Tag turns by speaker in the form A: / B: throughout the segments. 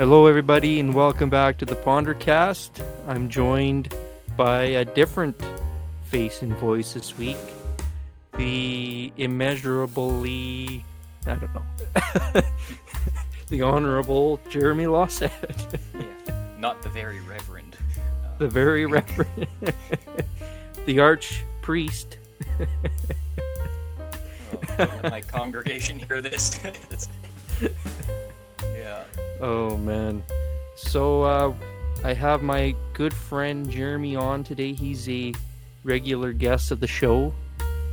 A: Hello, everybody, and welcome back to the Pondercast. I'm joined by a different face and voice this week. The immeasurably, I don't know, the Honorable Jeremy Loseth.
B: yeah, not the very reverend.
A: Uh, the very reverend. the arch priest.
B: oh, my congregation hear this. yeah.
A: Oh man. So uh, I have my good friend Jeremy on today. He's a regular guest of the show.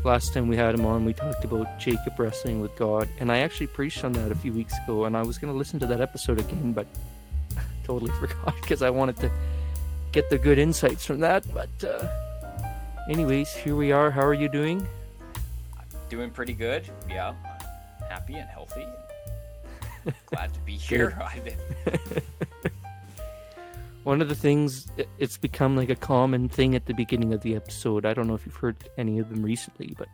A: Last time we had him on, we talked about Jacob wrestling with God, and I actually preached on that a few weeks ago. And I was going to listen to that episode again, but totally forgot because I wanted to get the good insights from that. But uh, anyways, here we are. How are you doing?
B: Doing pretty good. Yeah, happy and healthy. Glad to be here.
A: One of the things it's become like a common thing at the beginning of the episode. I don't know if you've heard any of them recently, but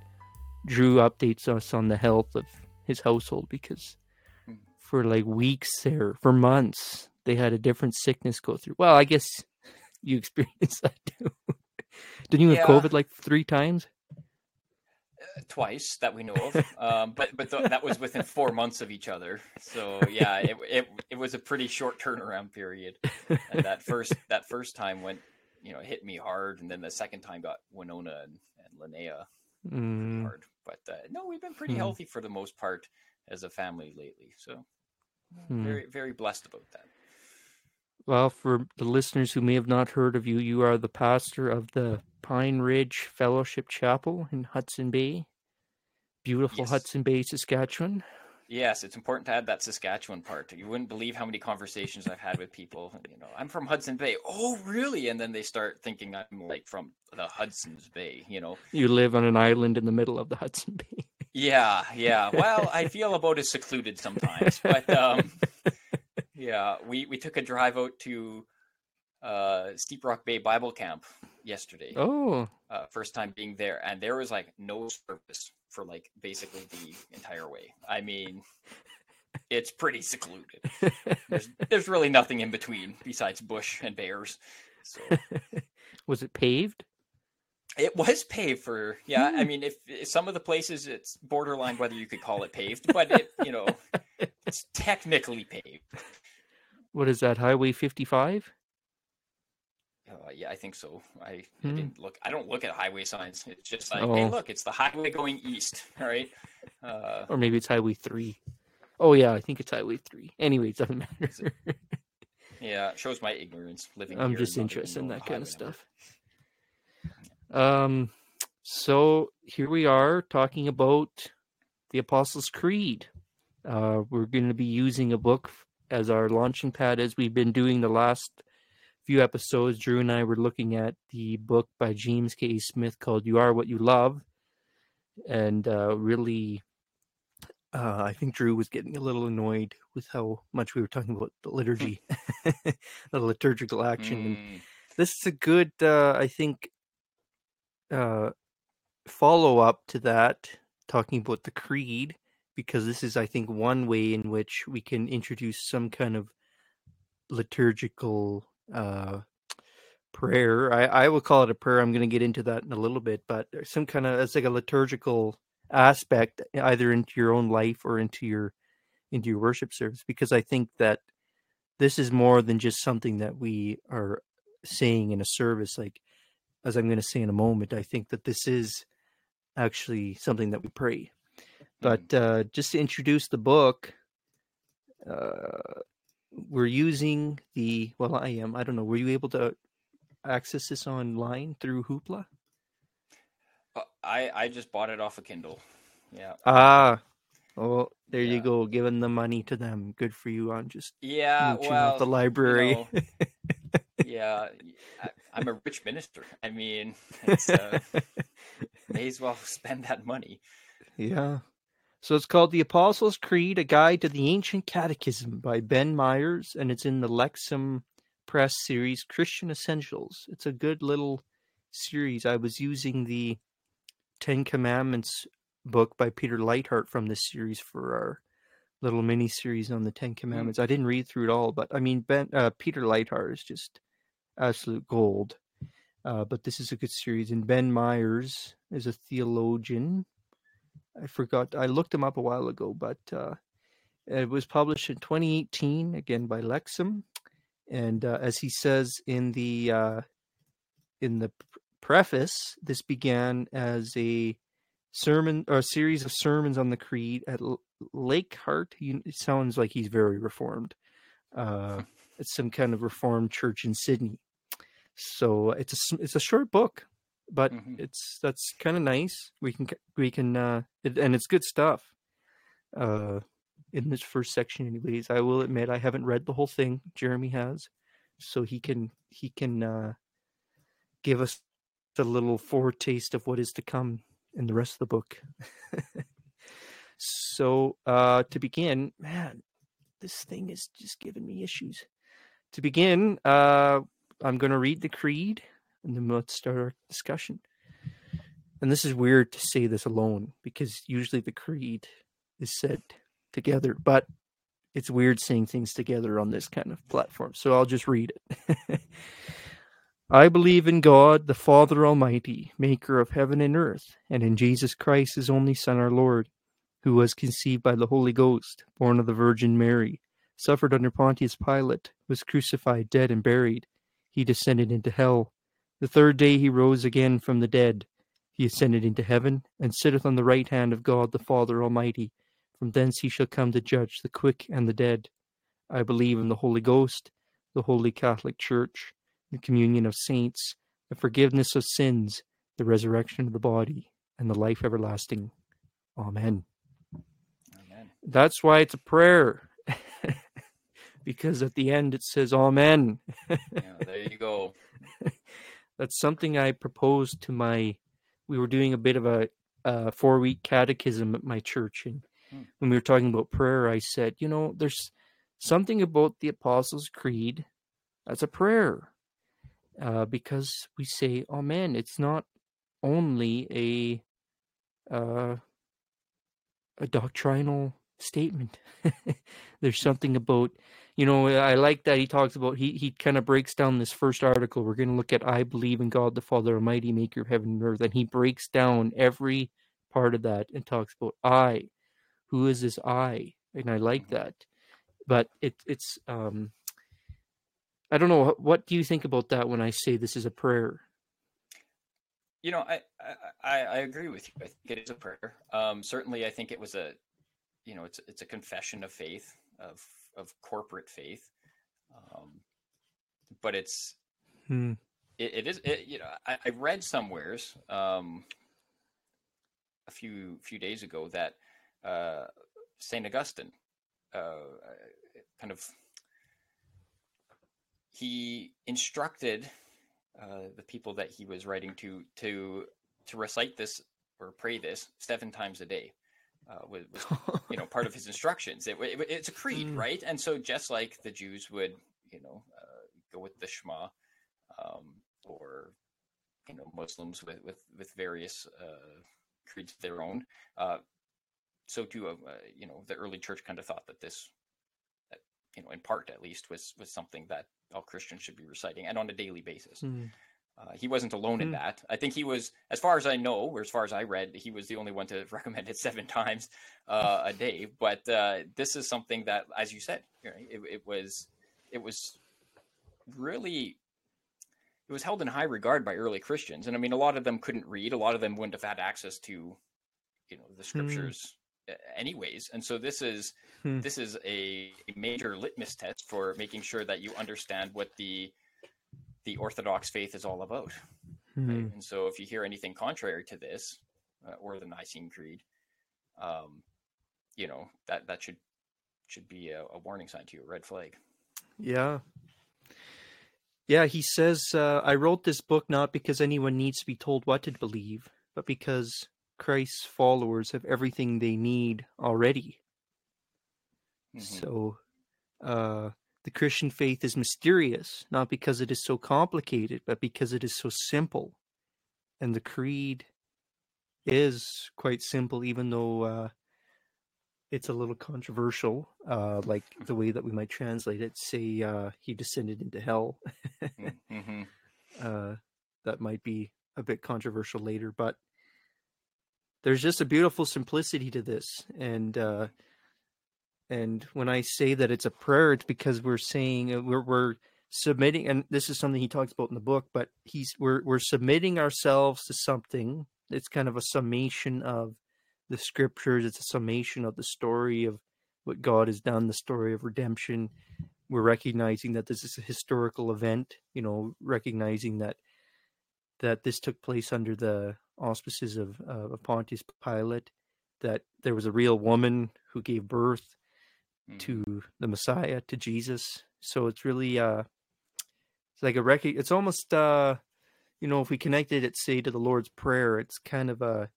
A: Drew updates us on the health of his household because hmm. for like weeks there, for months, they had a different sickness go through. Well, I guess you experienced that too. Didn't you have. COVID like three times?
B: Twice that we know of, um, but but th- that was within four months of each other. So yeah, it, it it was a pretty short turnaround period. And that first that first time went, you know, hit me hard, and then the second time got Winona and, and Linnea mm. hard. But uh, no, we've been pretty mm. healthy for the most part as a family lately. So mm. very very blessed about that.
A: Well, for the listeners who may have not heard of you, you are the pastor of the Pine Ridge Fellowship Chapel in Hudson Bay. Beautiful yes. Hudson Bay, Saskatchewan.
B: Yes, it's important to add that Saskatchewan part. You wouldn't believe how many conversations I've had with people. You know, I'm from Hudson Bay. Oh, really? And then they start thinking I'm like from the Hudson's Bay. You know,
A: you live on an island in the middle of the Hudson Bay.
B: yeah, yeah. Well, I feel about as secluded sometimes, but um, yeah, we we took a drive out to uh, Steep Rock Bay Bible Camp yesterday.
A: Oh,
B: uh, first time being there, and there was like no service for like basically the entire way. I mean, it's pretty secluded. There's there's really nothing in between besides bush and bears. So,
A: was it paved?
B: It was paved for yeah. I hmm. mean, if, if, some of the places it's borderline whether you could call it paved, but it you know it's technically paved.
A: What is that? Highway fifty five?
B: Uh, yeah, I think so. I, hmm. I, didn't look. I don't look at highway signs. It's just like, oh. hey, look, it's the highway going east, right?
A: Uh, or maybe it's Highway three. Oh yeah, I think it's Highway three. Anyway, it doesn't matter.
B: yeah, it shows my ignorance living.
A: I'm just interested in that kind of stuff. Um, so here we are talking about the Apostles' Creed. Uh, we're going to be using a book as our launching pad as we've been doing the last few episodes, Drew and I were looking at the book by James K. Smith called "You Are What You Love," and uh, really, uh, I think Drew was getting a little annoyed with how much we were talking about the liturgy, the liturgical action. Mm. this is a good, uh, I think, uh, follow up to that, talking about the creed, because this is, I think, one way in which we can introduce some kind of liturgical uh, prayer. I, I would call it a prayer. I'm going to get into that in a little bit, but some kind of it's like a liturgical aspect, either into your own life or into your into your worship service, because I think that this is more than just something that we are saying in a service. Like as I'm going to say in a moment, I think that this is actually something that we pray. But mm. uh, just to introduce the book, uh, we're using the well i am i don't know were you able to access this online through hoopla?
B: Uh, i i just bought it off a of kindle. Yeah.
A: Ah oh there yeah. you go giving the money to them. Good for you on just
B: yeah well
A: the library you
B: know, yeah I, am a rich minister. I mean uh, may as well spend that money.
A: Yeah so it's called The Apostles' Creed, A Guide to the Ancient Catechism by Ben Myers, and it's in the Lexham Press series Christian Essentials. It's a good little series. I was using the Ten Commandments book by Peter Leithart from this series for our little mini series on the Ten Commandments. Mm. I didn't read through it all, but I mean, Ben uh, Peter Leithart is just absolute gold. Uh, but this is a good series, and Ben Myers is a theologian. I forgot. I looked him up a while ago, but uh, it was published in 2018 again by Lexham, and uh, as he says in the uh, in the preface, this began as a sermon or a series of sermons on the creed at L-. He, it sounds like he's very reformed. Uh, it's some kind of reformed church in Sydney. So it's a it's a short book, but mm-hmm. it's that's kind of nice. We can we can uh, it, and it's good stuff. Uh, in this first section, anyways, I will admit I haven't read the whole thing. Jeremy has, so he can he can uh, give us a little foretaste of what is to come in the rest of the book. so uh, to begin, man, this thing is just giving me issues. To begin, uh, I'm going to read the creed, and then let's start our discussion. And this is weird to say this alone because usually the creed is said together, but it's weird saying things together on this kind of platform. So I'll just read it. I believe in God, the Father Almighty, maker of heaven and earth, and in Jesus Christ, his only Son, our Lord, who was conceived by the Holy Ghost, born of the Virgin Mary, suffered under Pontius Pilate, was crucified, dead, and buried. He descended into hell. The third day he rose again from the dead. He ascended into heaven, and sitteth on the right hand of God the Father Almighty. From thence he shall come to judge the quick and the dead. I believe in the Holy Ghost, the Holy Catholic Church the communion of saints, the forgiveness of sins, the resurrection of the body, and the life everlasting. Amen. Amen. That's why it's a prayer. because at the end it says Amen.
B: yeah, there you go.
A: That's something I proposed to my. We were doing a bit of a, a four week catechism at my church, and hmm. when we were talking about prayer, I said, you know, there's something about the Apostles' Creed that's a prayer uh, because we say Amen. It's not only a uh, a doctrinal statement. There's something about you know I like that he talks about he he kind of breaks down this first article. We're going to look at I believe in God the Father Almighty, Maker of heaven and earth, and he breaks down every part of that and talks about I. Who is this I? And I like mm-hmm. that, but it it's um I don't know. What do you think about that when I say this is a prayer?
B: You know, I I, I agree with you. I think it is a prayer. Um, certainly, I think it was a, you know, it's it's a confession of faith of of corporate faith, um, but it's hmm. it, it is it, you know I, I read somewheres um, a few few days ago that uh, Saint Augustine uh, kind of he instructed uh, the people that he was writing to to to recite this or pray this seven times a day. Uh, was, was you know part of his instructions. It, it, it's a creed, mm. right? And so just like the Jews would, you know, uh, go with the Shema, um, or you know Muslims with with with various uh, creeds of their own. Uh, so too, uh, you know, the early church kind of thought that this you know, in part at least, was was something that all Christians should be reciting and on a daily basis. Mm. Uh, he wasn't alone mm. in hmm. that. I think he was, as far as I know, or as far as I read, he was the only one to recommend it seven times uh, a day. But uh, this is something that, as you said, it, it was it was really it was held in high regard by early Christians, and I mean, a lot of them couldn't read. A lot of them wouldn't have had access to, you know, the hmm. scriptures anyways and so this is hmm. this is a major litmus test for making sure that you understand what the the orthodox faith is all about hmm. right? and so if you hear anything contrary to this uh, or the nicene creed um you know that that should should be a, a warning sign to you a red flag
A: yeah yeah he says uh, i wrote this book not because anyone needs to be told what to believe but because Christ's followers have everything they need already. Mm-hmm. So, uh, the Christian faith is mysterious, not because it is so complicated, but because it is so simple. And the creed is quite simple, even though uh, it's a little controversial, uh, like the way that we might translate it. Say uh, he descended into hell.
B: mm-hmm.
A: uh, that might be a bit controversial later, but there's just a beautiful simplicity to this, and uh, and when I say that it's a prayer, it's because we're saying uh, we're we're submitting, and this is something he talks about in the book. But he's we're we're submitting ourselves to something. It's kind of a summation of the scriptures. It's a summation of the story of what God has done, the story of redemption. We're recognizing that this is a historical event. You know, recognizing that that this took place under the auspices of, uh, of Pontius Pilate. That there was a real woman who gave birth mm. to the Messiah, to Jesus. So it's really uh it's like a rec it's almost uh you know, if we connected it say to the Lord's Prayer, it's kind of a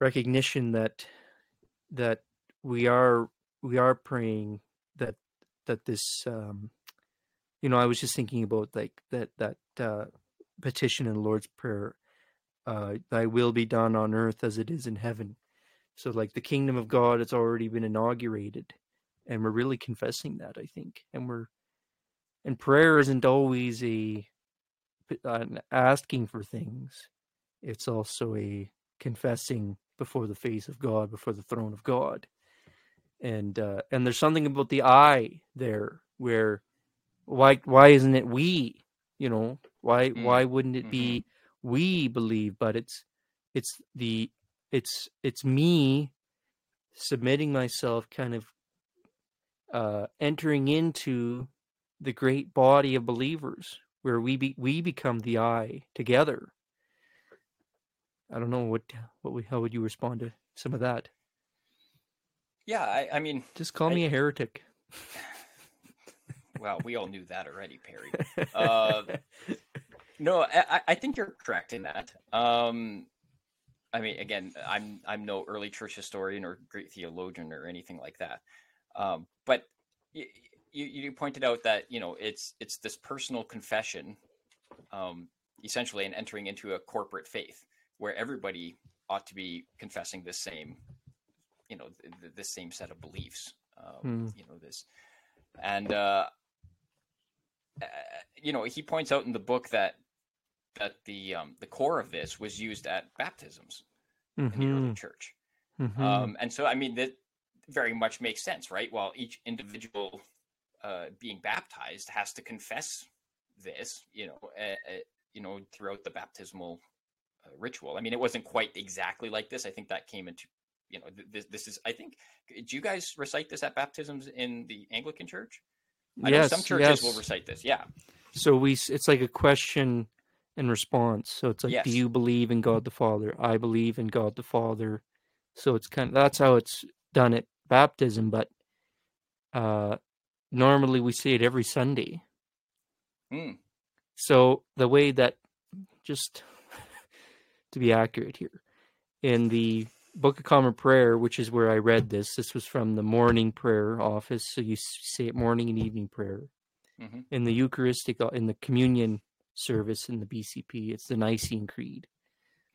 A: recognition that that we are we are praying that that this um you know, I was just thinking about like that that uh petition in the Lord's Prayer, uh, thy will be done on earth as it is in heaven. So like the kingdom of God has already been inaugurated and we're really confessing that, I think. And we're and prayer isn't always a an asking for things. It's also a confessing before the face of God, before the throne of God. And uh, and there's something about the I there where why why isn't it we? You know, why mm. why wouldn't it be mm-hmm. we believe? But it's it's the it's it's me submitting myself kind of uh, entering into the great body of believers where we be, we become the I together. I don't know what what we, how would you respond to some of that?
B: Yeah, I, I mean,
A: just call
B: I,
A: me a heretic.
B: well, we all knew that already, Perry. Uh, no, I, I, think you're correct in that. Um, I mean, again, I'm I'm no early church historian or great theologian or anything like that. Um, but you, you pointed out that you know it's it's this personal confession, um, essentially, and entering into a corporate faith where everybody ought to be confessing the same, you know, the, the same set of beliefs. Um, mm. You know this, and uh, uh, you know he points out in the book that that the um, the core of this was used at baptisms mm-hmm. in the early mm-hmm. church. Mm-hmm. Um, and so, I mean, that very much makes sense, right? While each individual uh, being baptized has to confess this, you know, uh, you know, throughout the baptismal uh, ritual. I mean, it wasn't quite exactly like this. I think that came into, you know, this, this is. I think. Do you guys recite this at baptisms in the Anglican Church? I
A: yes,
B: know some churches
A: yes.
B: will recite this. Yeah.
A: So we, it's like a question and response. So it's like, yes. do you believe in God the Father? I believe in God the Father. So it's kind of that's how it's done at baptism, but uh, normally we say it every Sunday.
B: Mm.
A: So the way that, just to be accurate here, in the Book of Common Prayer, which is where I read this, this was from the morning prayer office. So you say it morning and evening prayer. Mm-hmm. In the Eucharistic, uh, in the communion service in the BCP, it's the Nicene Creed.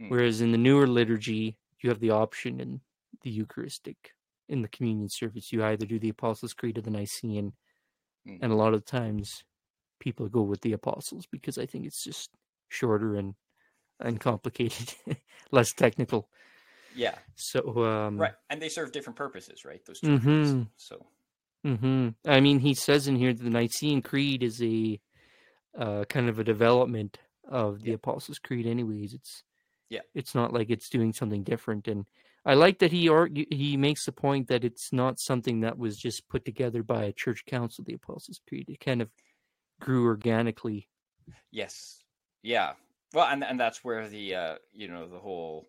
A: Mm. Whereas in the newer liturgy, you have the option in the Eucharistic in the communion service, you either do the Apostles' Creed or the Nicene, mm. and a lot of times people go with the Apostles because I think it's just shorter and uncomplicated, less technical.
B: Yeah.
A: So um,
B: right, and they serve different purposes, right? Those 2 mm-hmm. So.
A: Mm-hmm. I mean, he says in here that the Nicene Creed is a uh, kind of a development of the yeah. Apostles' Creed. Anyways, it's
B: yeah,
A: it's not like it's doing something different, and I like that he argue, he makes the point that it's not something that was just put together by a church council, the Apostles' Creed. It kind of grew organically.
B: Yes. Yeah. Well, and and that's where the uh, you know the whole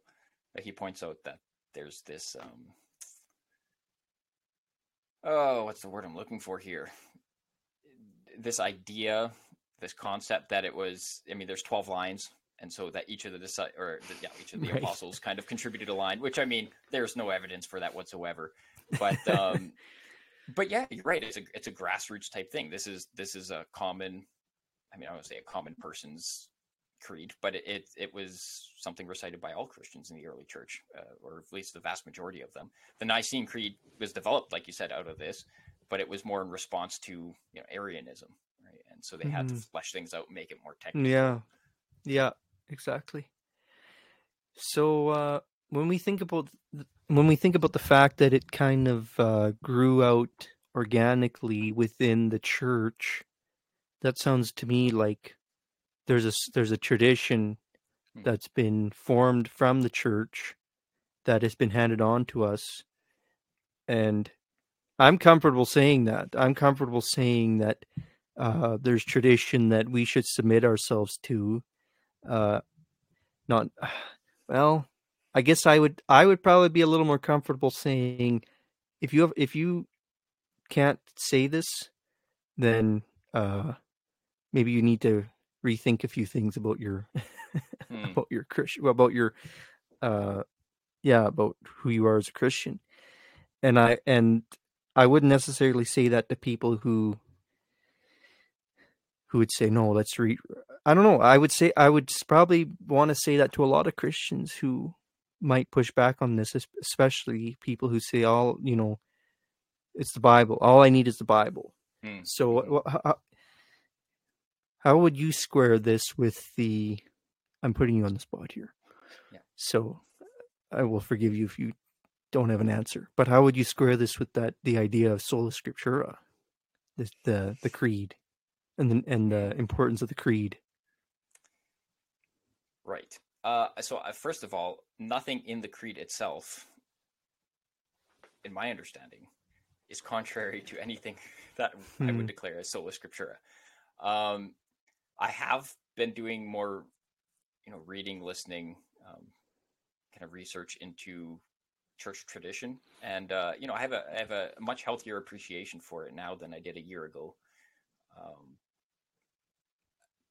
B: uh, he points out that there's this um oh what's the word I'm looking for here this idea this concept that it was I mean there's 12 lines and so that each of the or the, yeah, each of the right. apostles kind of contributed a line, which I mean, there's no evidence for that whatsoever. But um, but yeah, you're right. It's a it's a grassroots type thing. This is this is a common, I mean, I would say a common person's creed, but it, it, it was something recited by all Christians in the early church, uh, or at least the vast majority of them. The Nicene Creed was developed, like you said, out of this, but it was more in response to you know Arianism? And so they had to
A: Mhm.
B: flesh things out, and make it more technical.
A: Yeah. Yeah, exactly. So uh when we think about th- when we think about the fact that it kind of uh grew out organically within the church, that sounds to me like there's a there's a tradition
B: Hmm.
A: that's been formed from the church that has been handed on to us and i'm comfortable saying that i'm comfortable saying that uh, there's tradition that we should submit ourselves to uh, not well i guess i would i would probably be a little more comfortable saying if you have if you can't say this then uh, maybe you need to rethink a few things about your
B: Hmm.
A: about your Christian, about your, uh, yeah, about who you are as a Christian, and I and I wouldn't necessarily say that to people who who would say no, let's read. I don't know. I would say I would probably want to say that to a lot of Christians who might push back on this, especially people who say all you know, it's the Bible. All I need is the Bible.
B: Hmm.
A: So,
B: Mhm.
A: how, how would you square this with the? I'm putting you on the spot here.
B: Yeah.
A: So, I will forgive you if you don't have an answer. But how would you square this with that the idea of sola scriptura, the the, the creed, and the, and the importance of the creed?
B: Right. Uh, so uh, first of all, nothing in the creed itself, in my understanding, is contrary to anything that I
A: Hmm.
B: would declare as sola scriptura. Um, I have been doing more, you know, reading, listening, um, kind of research into church tradition, and uh, you know, I have a I have a much healthier appreciation for it now than I did a year ago. Um,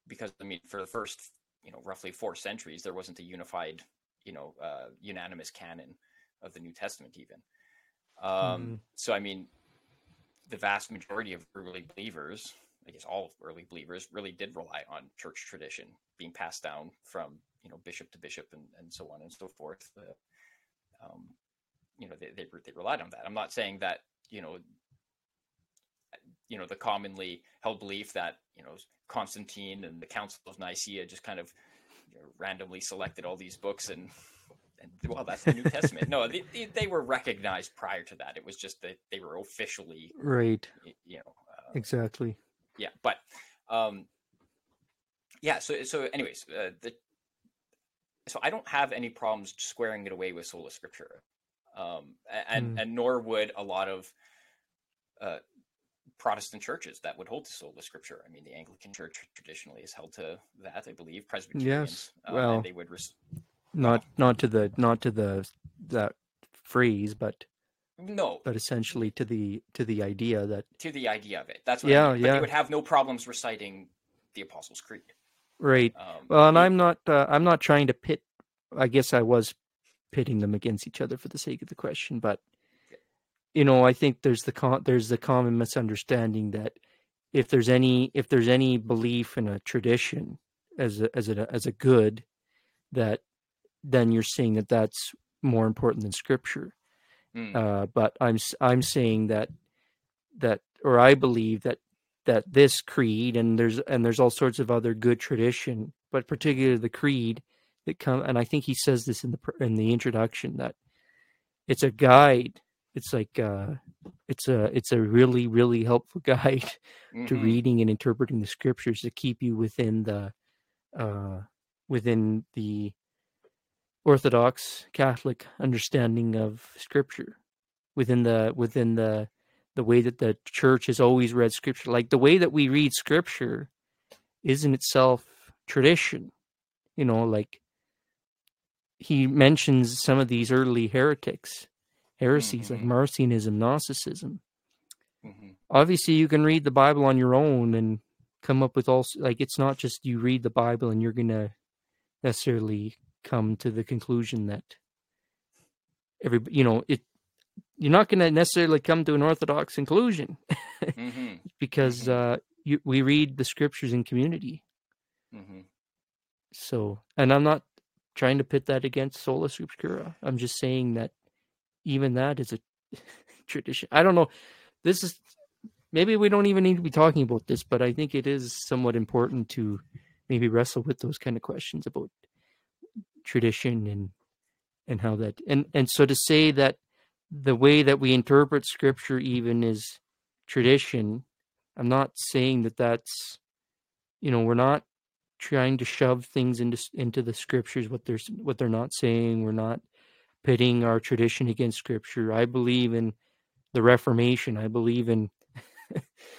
B: because I mean, for the first you know roughly four centuries, there wasn't a unified you know uh, unanimous canon of the New Testament even. Um,
A: Mhm.
B: So I mean, the vast majority of early believers, I guess all early believers, really did rely on church tradition being passed down from you know bishop to bishop and, and so on and so forth. Uh, um, you know, they, they they relied on that. I'm not saying that you know you know the commonly held belief that you know Constantine and the Council of Nicaea just kind of you know, randomly selected all these books and and well that's the New Testament. No, they, they were recognized prior to that. It was just that they were officially
A: Right.
B: you know uh,
A: Exactly.
B: yeah but um yeah so so anyways uh, the so i don't have any problems squaring it away with sola scriptura um and
A: Mm.
B: and nor would a lot of uh protestant churches that would hold to sola scriptura i mean the anglican church traditionally is held to that i believe presbyterians uh, and
A: well,
B: they would res-
A: Not not to the not to the that phrase, but
B: no
A: but essentially to the to the idea that
B: to the idea of it that's what
A: Yeah,
B: I mean. but
A: yeah.
B: they would have no problems reciting the apostles creed
A: right.
B: um
A: Well, and I'm not uh, I'm not trying to pit. I guess I was pitting them against each other for the sake of the question, but you know, I think there's the con- there's the common misunderstanding that if there's any if there's any belief in a tradition as a, as a as a good, that then you're saying that that's more important than scripture.
B: Mm,
A: Uh, but I'm I'm saying that that or I believe that that this creed and there's and there's all sorts of other good tradition, but particularly the creed that come and I think he says this in the in the introduction that it's a guide. It's like uh, it's a it's a really really helpful guide to
B: mhm.
A: reading and interpreting the scriptures to keep you within the uh, within the Orthodox Catholic understanding of Scripture, within the within the the way that the church has always read Scripture. Like the way that we read Scripture is in itself tradition. You know, like he mentions some of these early heretics, heresies like
B: Mhm.
A: Marcionism, Gnosticism.
B: Mhm.
A: Obviously, you can read the Bible on your own and come up with all like it's not just you read the Bible and you're gonna necessarily come to the conclusion that every you know it you're not going to necessarily come to an orthodox conclusion
B: Mhm.
A: because
B: Mhm.
A: uh you, we read the scriptures in community
B: Mhm.
A: So, and I'm not trying to pit that against sola scriptura. I'm just saying that even that is a tradition. I don't know. This is maybe we don't even need to be talking about this, but I think it is somewhat important to maybe wrestle with those kind of questions about tradition and and how that and and so to say that the way that we interpret scripture even is tradition i'm not saying that that's you know we're not trying to shove things into into the scriptures what they're what they're not saying we're not pitting our tradition against scripture i believe in the reformation i believe in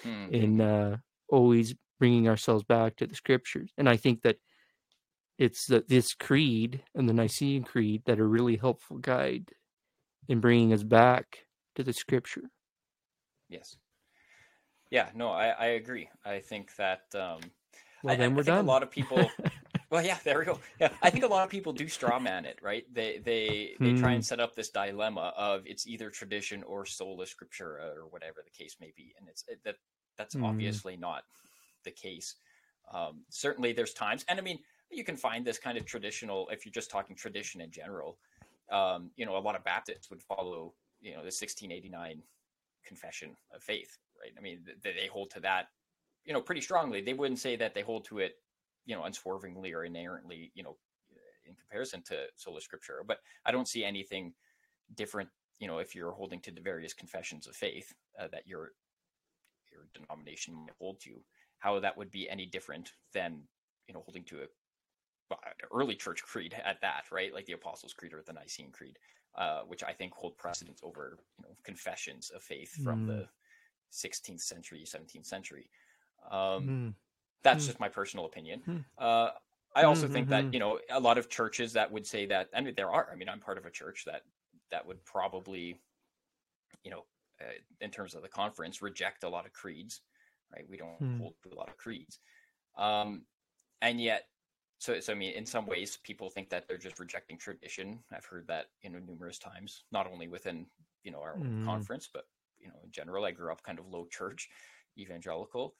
A: mm-hmm. in uh always bringing ourselves back to the scriptures and i think that it's the, this creed and the nicene creed that are really helpful guide in bringing us back to the scripture.
B: Yes. Yeah, no, I, I agree. I think that um
A: well,
B: I,
A: then we're
B: I
A: done.
B: a lot of people well yeah, there we go. Yeah. I think a lot of people do straw man it, right? They they they hmm. try and set up this dilemma of it's either tradition or sola scriptura or whatever the case may be. And it's it, that that's hmm. obviously not the case. Um, certainly there's times and I mean you can find this kind of traditional if you're just talking tradition in general um, you know, a lot of Baptists would follow, you know, the 1689 Confession of Faith, right? I mean, they, they hold to that, you know, pretty strongly. They wouldn't say that they hold to it, you know, unswervingly or inherently, you know, in comparison to sola scriptura. But I don't see anything different, you know, if you're holding to the various confessions of faith uh, that your your denomination might hold to, how that would be any different than you know holding to a early church creed at that, right? Like the Apostles' Creed or the Nicene Creed, uh, which I think hold precedence over you know confessions of faith from mm. the 16th century, 17th century. Um, mm. That's mm. just my personal opinion. Hmm. Uh, I also think that mm-hmm. you know a lot of churches that would say that. I mean, there are. I mean, I'm part of a church that that would probably, you know, uh, in terms of the conference, reject a lot of creeds. Right? We don't hmm. hold a lot of creeds, um, and yet so, so I mean, in some ways, people think that they're just rejecting tradition. I've heard that you know numerous times, not only within you know our mm. conference, but you know in general. I grew up kind of low church, evangelical,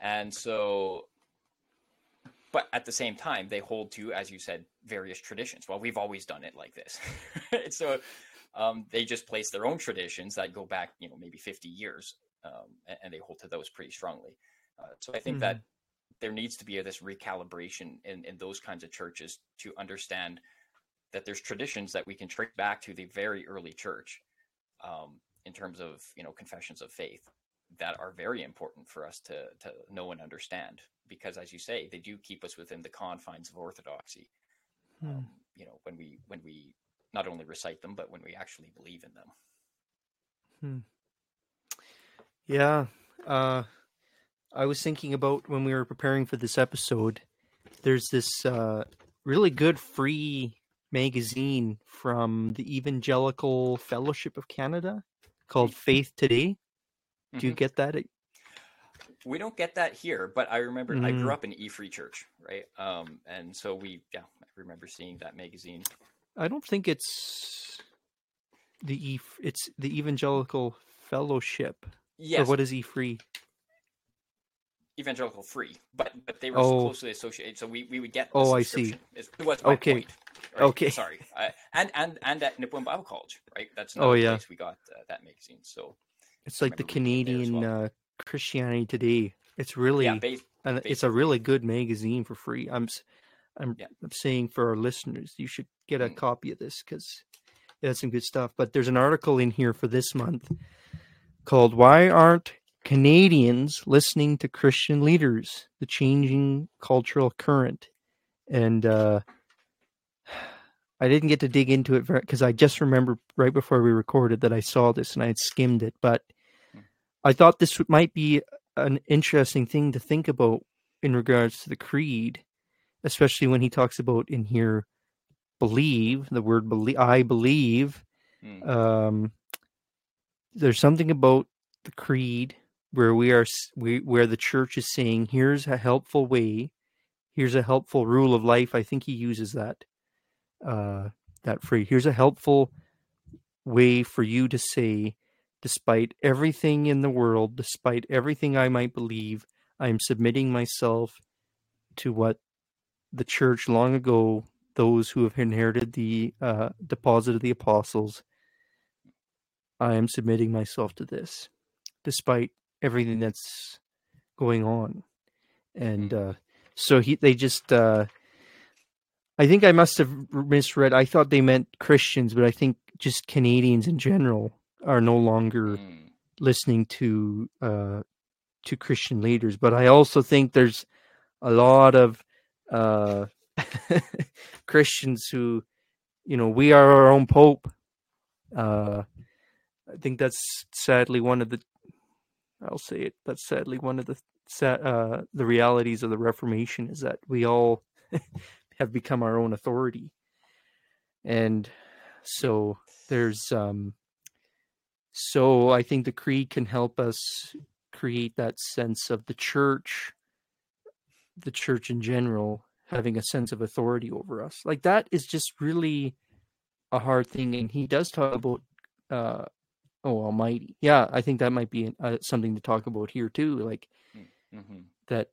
B: and so, but at the same time, they hold to, as you said, various traditions. Well, we've always done it like this, so um, they just place their own traditions that go back, you know, maybe fifty years, um, and, and, they hold to those pretty strongly. Uh, so I think mm. that there needs to be this recalibration in, in those kinds of churches to understand that there's traditions that we can trace back to the very early church um, in terms of you know confessions of faith that are very important for us to to know and understand because as you say they do keep us within the confines of orthodoxy hmm. um, you know when we when we not only recite them but when we actually believe in them
A: hmm. yeah uh I was thinking about when we were preparing for this episode. There's this uh, really good free magazine from the Evangelical Fellowship of Canada called Faith Today. Do mm-hmm. you get that?
B: We don't get that here, but I remember mm. I grew mm. up in E Free Church, right? Um, and so we, yeah, I remember seeing that magazine.
A: I don't think it's the E. It's the Evangelical Fellowship. Yes. Or what is E Free?
B: evangelical free, but but they were oh. closely associated, so we, we would get.
A: Oh, I see.
B: It was my
A: okay.
B: Point,
A: right? Okay.
B: Sorry, uh, and and and at Nipawin Bible College, right? That's oh yeah. we got uh, that magazine. So
A: it's like the Canadian well. uh, Christianity Today. It's really yeah, it's a really good magazine for free. I'm I'm, yeah. I'm saying for our listeners, you should get a mm. copy of this because it has some good stuff. But there's an article in here for this month called "Why Aren't Canadians listening to Christian leaders, the changing cultural current. And uh, I didn't get to dig into it because I just remember right before we recorded that I saw this and I had skimmed it. But. I thought this might be an interesting thing to think about in regards to the creed, especially when he talks about in here believe the word believe. I believe. Mm. Um, there's something about the creed where we are we, where the church is saying here's a helpful way here's a helpful rule of life i think he uses that uh that phrase here's a helpful way for you to say despite everything in the world despite everything i might believe i'm submitting myself to what the church long ago, those who have inherited the uh, deposit of the apostles, I am submitting myself to this, despite everything that's going on. And uh, so he, they just, uh, I think I must have misread. I thought they meant Christians, but I think just Canadians in general are no longer
B: Mm.
A: listening to uh, to Christian leaders. But I also think there's a lot of uh, Christians who, you know, we are our own pope. Uh, I think that's sadly one of the. I'll say it. That's sadly one of the uh, the realities of the Reformation is that we all have become our own authority, and so there's um. So I think the creed can help us create that sense of the church, the church in general, having a sense of authority over us. Like that is just really a hard thing. And he does talk about, uh, oh, Almighty. Yeah, I think that might be uh, something to talk about here too. Like
B: hmm
A: that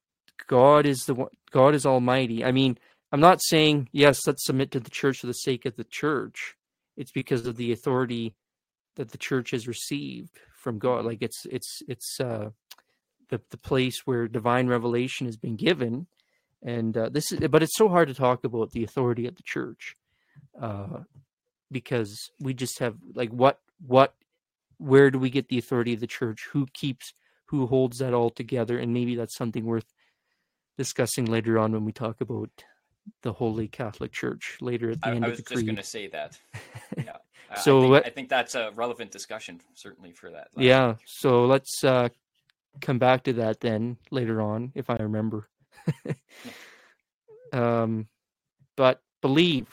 A: God is the one, God is Almighty. I mean, I'm not saying yes, let's submit to the church for the sake of the church. It's because of the authority that the church has received from God. Like it's it's it's uh, the the place where divine revelation has been given, and uh, this is. But it's so hard to talk about the authority of the church, uh, because we just have like what what where do we get the authority of the church? Who keeps who holds that all together? And maybe that's something worth discussing later on when we talk about the Holy Catholic Church later at the
B: I,
A: end
B: I
A: of the creed.
B: I was just going to say that. Yeah.
A: So
B: I think,
A: what-
B: I think that's a relevant discussion, certainly for that.
A: Yeah,
B: week.
A: so let's uh, come back to that then later on, if I remember. um, but believe.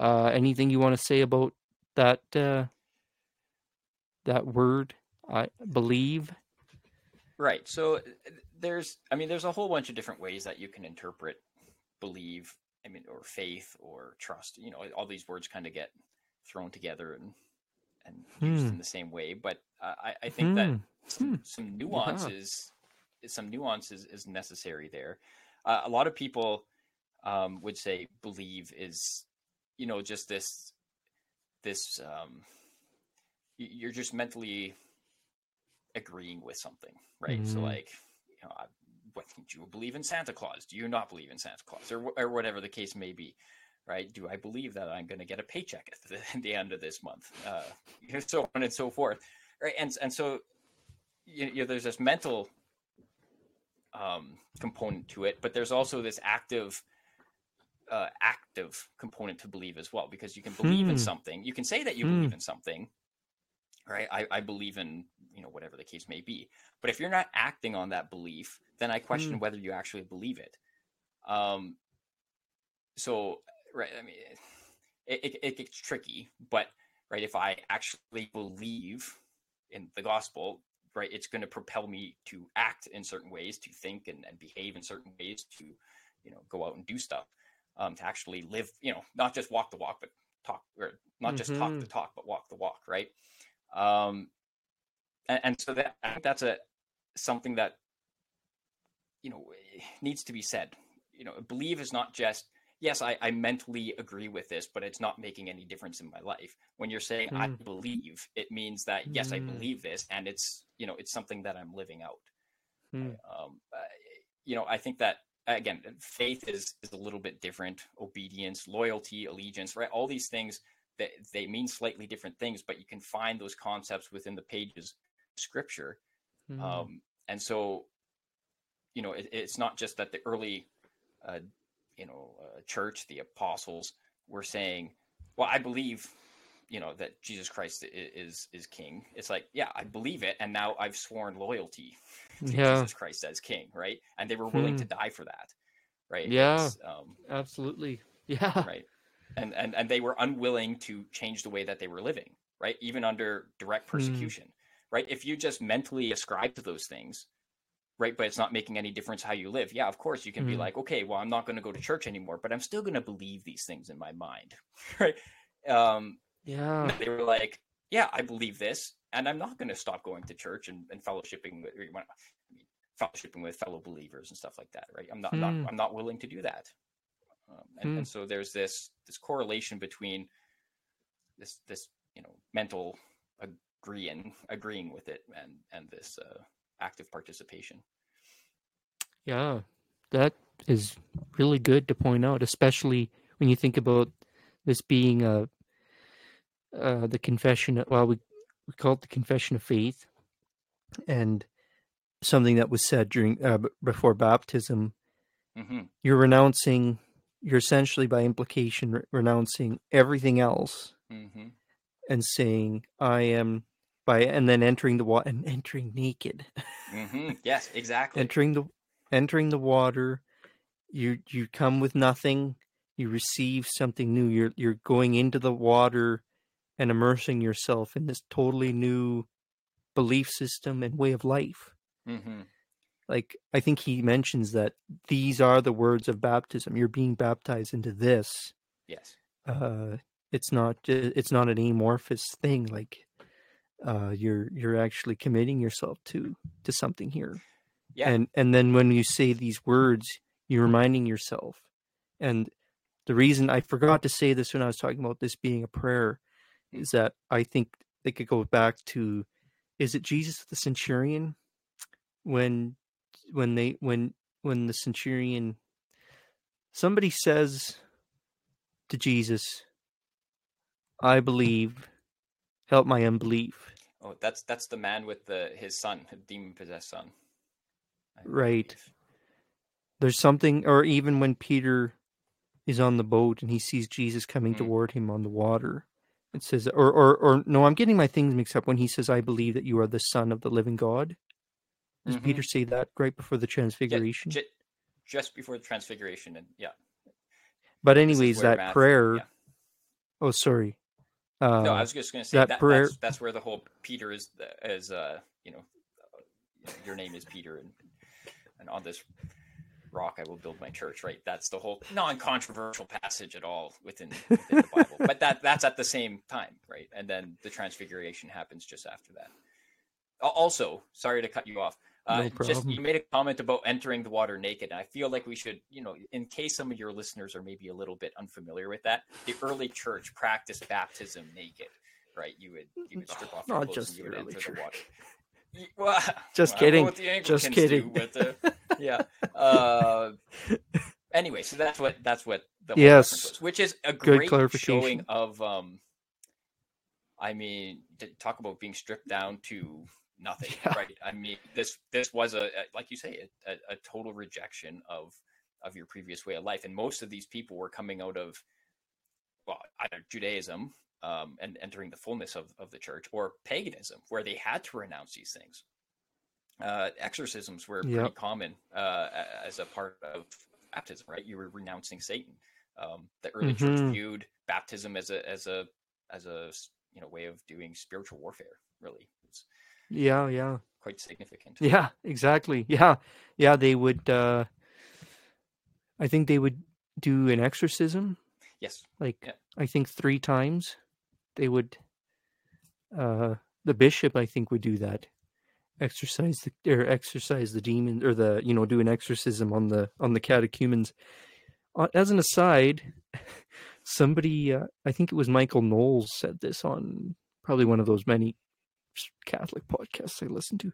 A: Uh, anything you want to say about that? Uh, that word, I believe.
B: Right. So uh, there's, I mean, there's a whole bunch of different ways that you can interpret believe, I mean, or faith or trust. You know, all these words kind of get thrown together and and used
A: Hmm.
B: in the same way. But uh, I, I think that
A: Hmm.
B: some,
A: Hmm.
B: some nuances, some nuances is necessary there. Uh, a lot of people um, would say believe is, you know, just this, this. Um, you're just mentally agreeing with something, right? So
A: Mhm.
B: like, you know, I, what do you believe in Santa Claus? Do you not believe in Santa Claus, or or whatever the case may be, right? Do I believe that I'm going to get a paycheck at the, at the end of this month, uh, so on and so forth, right? And and so, you, you know, there's this mental um, component to it, but there's also this active. Uh, active component to believe as well because you can believe in
A: Hmm.
B: something you can say that you
A: Hmm.
B: believe in something right I, I believe in you know whatever the case may be but if you're not acting on that belief then i question
A: Mm.
B: whether you actually believe it um so right i mean it, it, it gets tricky but right if i actually believe in the gospel right it's going to propel me to act in certain ways to think and, and behave in certain ways to you know go out and do stuff um to actually live you know not just walk the walk but talk or not just talk the
A: Mhm.
B: talk but walk the walk right um and, and so that that's a something that you know needs to be said you know believe is not just yes I, I mentally agree with this but it's not making any difference in my life when you're saying i
A: Mm.
B: believe it means that yes i
A: Mm.
B: believe this and it's you know it's something that i'm living out
A: Hmm.
B: um, you know i think that again faith is is a little bit different obedience loyalty allegiance right all these things that they mean slightly different things but you can find those concepts within the pages of scripture
A: Hmm.
B: um, and so you know it, it's not just that the early uh, you know uh, church the apostles were saying well i believe you know that jesus christ is is king it's like yeah i believe it and now i've sworn loyalty to
A: Yeah.
B: jesus christ as king right and they were willing to die for that right
A: Yeah.
B: Um,
A: Absolutely. Yeah.
B: right and, and and they were unwilling to change the way that they were living right even under direct
A: Hmm.
B: persecution right if you just mentally ascribe to those things right but it's not making any difference how you live yeah of course you can be
A: Mm.
B: like okay well i'm not going to go to church anymore but i'm still going to believe these things in my mind right um
A: Yeah.
B: they were like yeah i believe this and i'm not going to stop going to church and, and fellowshipping with I mean, fellowshipping with fellow believers and stuff like that right i'm not,
A: Hmm.
B: not i'm not willing to do that um, and,
A: Hmm.
B: and so there's this this correlation between this this you know mental agreeing agreeing with it and and this uh, active participation.
A: Yeah, that is really good to point out, especially when you think about this being a uh, the confession. Well, we we call it the confession of faith, and something that was said during uh, before baptism.
B: hmm
A: You're renouncing. You're essentially, by implication, re- renouncing everything else
B: hmm
A: and saying, "I am." By and then entering the water and entering naked.
B: hmm Yes, exactly.
A: entering the entering the water you you come with nothing you receive something new you're you're going into the water and immersing yourself in this totally new belief system and way of life
B: hmm
A: like i think he mentions that these are the words of baptism you're being baptized into this
B: Yes.
A: uh it's not it's not an amorphous thing like uh you're you're actually committing yourself to to something here.
B: Yeah.
A: and and then when you say these words you're reminding yourself. And the reason i forgot to say this when i was talking about this being a prayer is that i think they could go back to is it jesus the centurion? When when they when when the centurion somebody says to jesus i believe help my unbelief
B: Oh, that's that's the man with the his son, a demon possessed son.
A: Right. there's something or even when peter is on the boat and he sees jesus coming
B: Mm.
A: toward him on the water it says or, or or no i'm getting my things mixed up when he says i believe that you are the son of the living god does
B: Mhm.
A: peter say that right before the transfiguration
B: ju- just before the transfiguration, and yeah.
A: but anyways that prayer
B: yeah.
A: oh sorry uh
B: No, I was just going to say
A: that
B: that,
A: prayer-
B: that's, that's where the whole Peter is is uh you know, your name is Peter and and on this rock I will build my church. Right, that's the whole non-controversial passage at all within, within the Bible. But that that's at the same time, right? And then the transfiguration happens just after that. Also, sorry to cut you off. Uh,
A: No
B: just you made a comment about entering the water naked, I feel like we should, you know, in case some of your listeners are maybe a little bit unfamiliar with that, the early church practiced baptism naked, right? You would you would strip off your
A: Not
B: clothes
A: just
B: and you would enter
A: church.
B: the water. Well,
A: Just
B: I
A: kidding.
B: what the
A: Just kidding.
B: Do, uh, yeah. Uh, anyway, so that's what that's what the
A: Yes.
B: was, which is a
A: Good
B: great
A: clarification.
B: showing of um. I mean, talk about being stripped down to nothing,
A: Yeah.
B: right? I mean, this this was a, a like you say, a, a, total rejection of of your previous way of life, and most of these people were coming out of well, either Judaism um, and entering the fullness of, of the church, or paganism, where they had to renounce these things. Uh, exorcisms were pretty common uh, as a part of baptism, right? You were renouncing Satan. Um, the early church
A: Mhm.
B: viewed baptism as a as a as a you know way of doing spiritual warfare. Really,
A: yeah yeah
B: quite significant.
A: Yeah, exactly. Yeah. Yeah, they would uh I think they would do an exorcism
B: Yes.
A: like
B: Yeah.
A: I think 3 times. They would uh the bishop I think would do that. Exercise the or exercise the demon or the you know do an exorcism on the on the catechumens. Uh, as an aside, somebody uh, I think it was Michael Knowles said this on probably one of those many Catholic podcasts I listen to.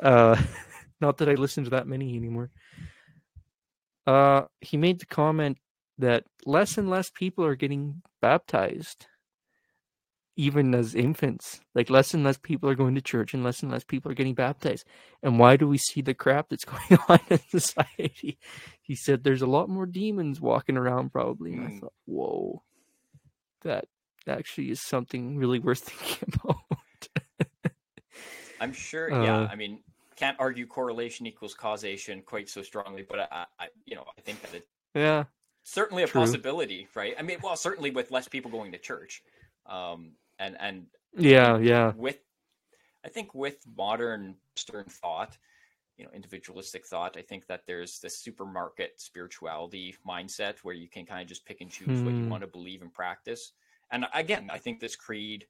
A: Uh, not that I listen to that many anymore. Uh, he made the comment that less and less people are getting baptized, even as infants. Like less and less people are going to church, and less and less people are getting baptized. And why do we see the crap that's going on in society? He said there's a lot more demons walking around, probably. And I
B: Mm.
A: thought, whoa, that actually is something really worth thinking about.
B: I'm sure. yeah,
A: Uh,
B: I mean, can't argue correlation equals causation quite so strongly, but I, I you know, I think that it's
A: yeah,
B: certainly a
A: True.
B: possibility, right? I mean, well, certainly with less people going to church, um, and and
A: yeah, yeah.
B: with, I think with modern Western thought, you know, individualistic thought, I think that there's this supermarket spirituality mindset where you can kind of just pick and choose what you
A: Hmm.
B: want to believe and practice. And again, I think this creed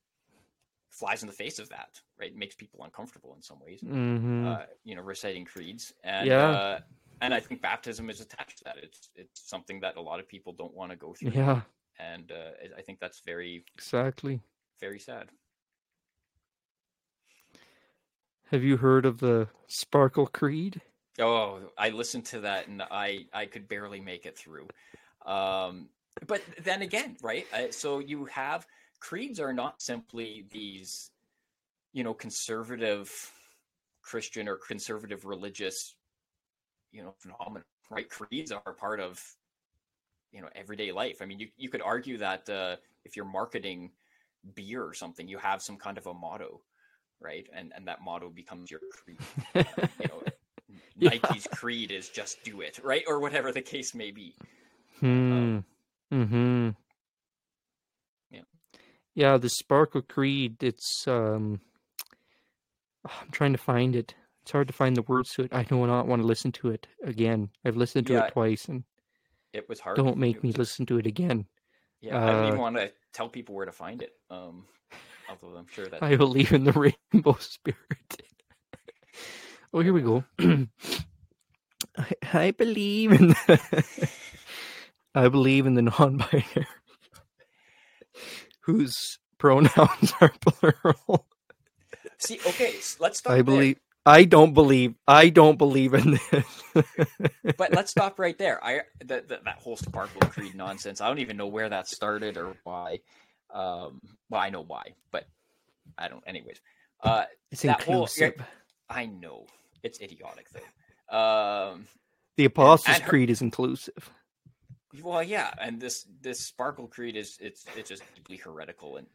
B: flies in the face of that, right? It makes people uncomfortable in some ways
A: hmm
B: uh, you know, reciting creeds. And
A: Yeah.
B: uh, and I think baptism is attached to that. It's it's something that a lot of people don't want to go through.
A: Yeah,
B: and uh, I think that's very
A: exactly.
B: very sad.
A: Have you heard of the Sparkle Creed?
B: Oh, I listened to that and I I could barely make it through. Um, but then again, right? Uh, so you have creeds are not simply these, you know, conservative Christian or conservative religious, you know, phenomenon, right? Creeds are part of, you know, everyday life. I mean, you you could argue that uh, if you're marketing beer or something, you have some kind of a motto, right? And and that motto becomes your creed. you know,
A: Yeah.
B: Nike's creed is just do it, right? Or whatever the case may be.
A: Hmm. hmm
B: Yeah.
A: Yeah, the Sparkle Creed, it's um I'm trying to find it. It's hard to find the words to it. I do not want to listen to it again. I've listened to
B: Yeah.
A: it twice and
B: It was hard.
A: don't make
B: It
A: me
B: was-
A: listen to it again.
B: Yeah, I don't even
A: uh,
B: want to tell people where to find it. Um, although I'm sure that
A: I believe in the rainbow spirit. oh, here we go. I, I believe in the, I believe in the non-binary whose pronouns are plural.
B: see. Okay, let's stop.
A: I
B: there.
A: believe I don't believe I don't believe in this.
B: but let's stop right there. I that that, whole sparkle creed nonsense. I don't even know where that started or why. Um, well, I know why, but I don't. Anyways, uh,
A: it's
B: that whole-
A: inclusive.
B: I know it's idiotic though. Um,
A: the Apostles'
B: and her-
A: Creed is inclusive.
B: Well, yeah, and this this sparkle creed is it's it's just deeply heretical in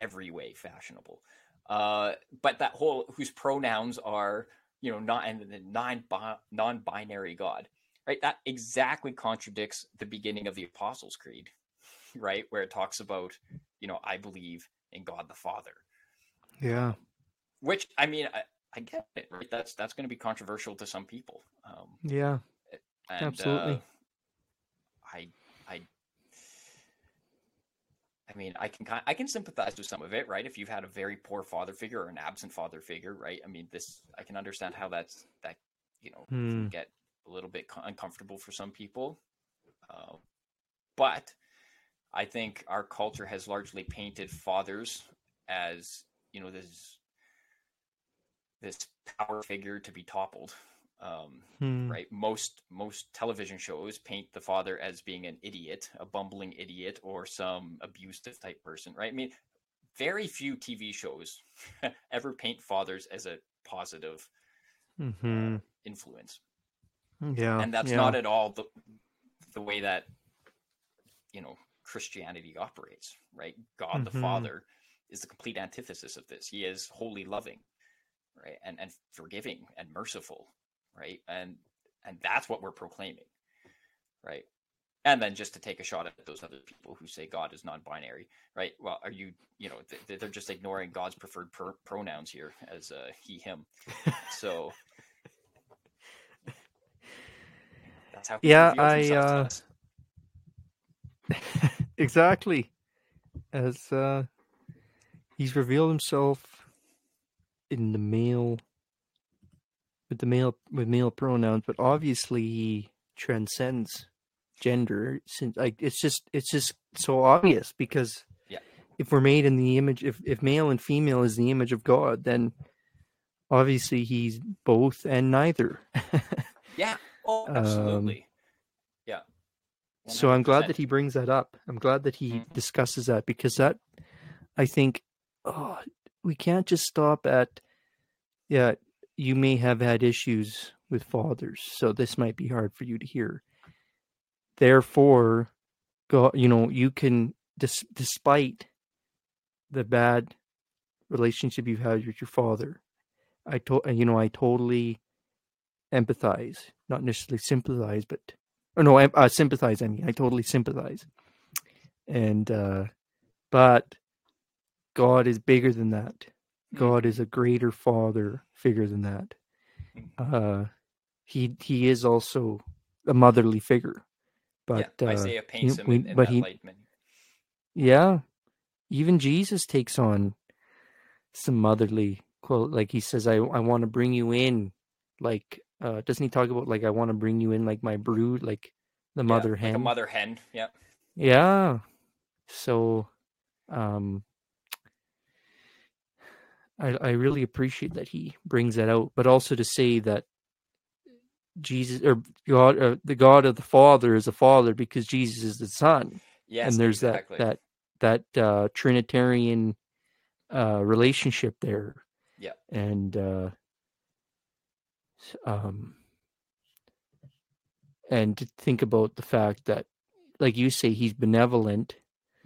B: every way fashionable. Uh, but that whole whose pronouns are you know not and the non non-binary God, right? That exactly contradicts the beginning of the Apostles' Creed, right, where it talks about you know I believe in God the Father,
A: Yeah.
B: which I mean I, I get it, right? That's that's going to be controversial to some people. Um,
A: Yeah.
B: and,
A: Absolutely.
B: uh, I, I, I mean, I can I can sympathize with some of it, right? If you've had a very poor father figure or an absent father figure, right? I mean, this I can understand how that's that you know can
A: Hmm.
B: get a little bit uncomfortable for some people, uh, but I think our culture has largely painted fathers as you know this this power figure to be toppled. Um,
A: Hmm.
B: right most most television shows paint the father as being an idiot a bumbling idiot or some abusive type person right i mean very few tv shows ever paint fathers as a positive
A: hmm
B: influence
A: Yeah.
B: and that's
A: yeah.
B: not at all the the way that you know christianity operates right god the
A: Mhm.
B: father is the complete antithesis of this he is wholly loving right and and forgiving and merciful right? And and that's what we're proclaiming right? And then just to take a shot at those other people who say god is non-binary right? Well are you you know th- they're just ignoring god's preferred pr- pronouns here as uh, he him. So that's how
A: Yeah, I, uh, exactly. As uh, he's revealed himself in the male with the male with male pronouns, but obviously he transcends gender. Since like it's just it's just so obvious because
B: Yeah.
A: if we're made in the image, if if male and female is the image of God, then obviously he's both and neither.
B: yeah oh
A: um,
B: absolutely yeah
A: So I'm glad that he brings that up. I'm glad that he
B: Mhm.
A: discusses that because that I think oh, we can't just stop at yeah, you may have had issues with fathers, so this might be hard for you to hear. Therefore, God, you know, you can dis- despite the bad relationship you've had with your father. I told you know, I totally empathize, not necessarily sympathize, but or no, em- uh, sympathize. I mean, I totally sympathize. And uh, but God is bigger than that. God is a greater Father figure than that. Uh, he he is also a motherly figure, but
B: yeah,
A: uh,
B: Isaiah paints
A: you-
B: him
A: we-
B: in, in
A: but he-
B: light. man.
A: yeah, even Jesus takes on some motherly quote. Like he says, "I I want to bring you in, like uh, doesn't he talk about like I want to bring you in like my brood, like the
B: Yeah,
A: mother
B: like
A: hen?
B: a mother hen. Yeah.
A: Yeah. So, um, I I really appreciate that he brings that out, but also to say that Jesus or God, uh, the God of the Father is a Father because Jesus is the Son,
B: Yes.
A: and there's
B: exactly.
A: that that that uh, Trinitarian uh, relationship there.
B: Yeah.
A: And uh, um, and to think about the fact that, like you say, he's benevolent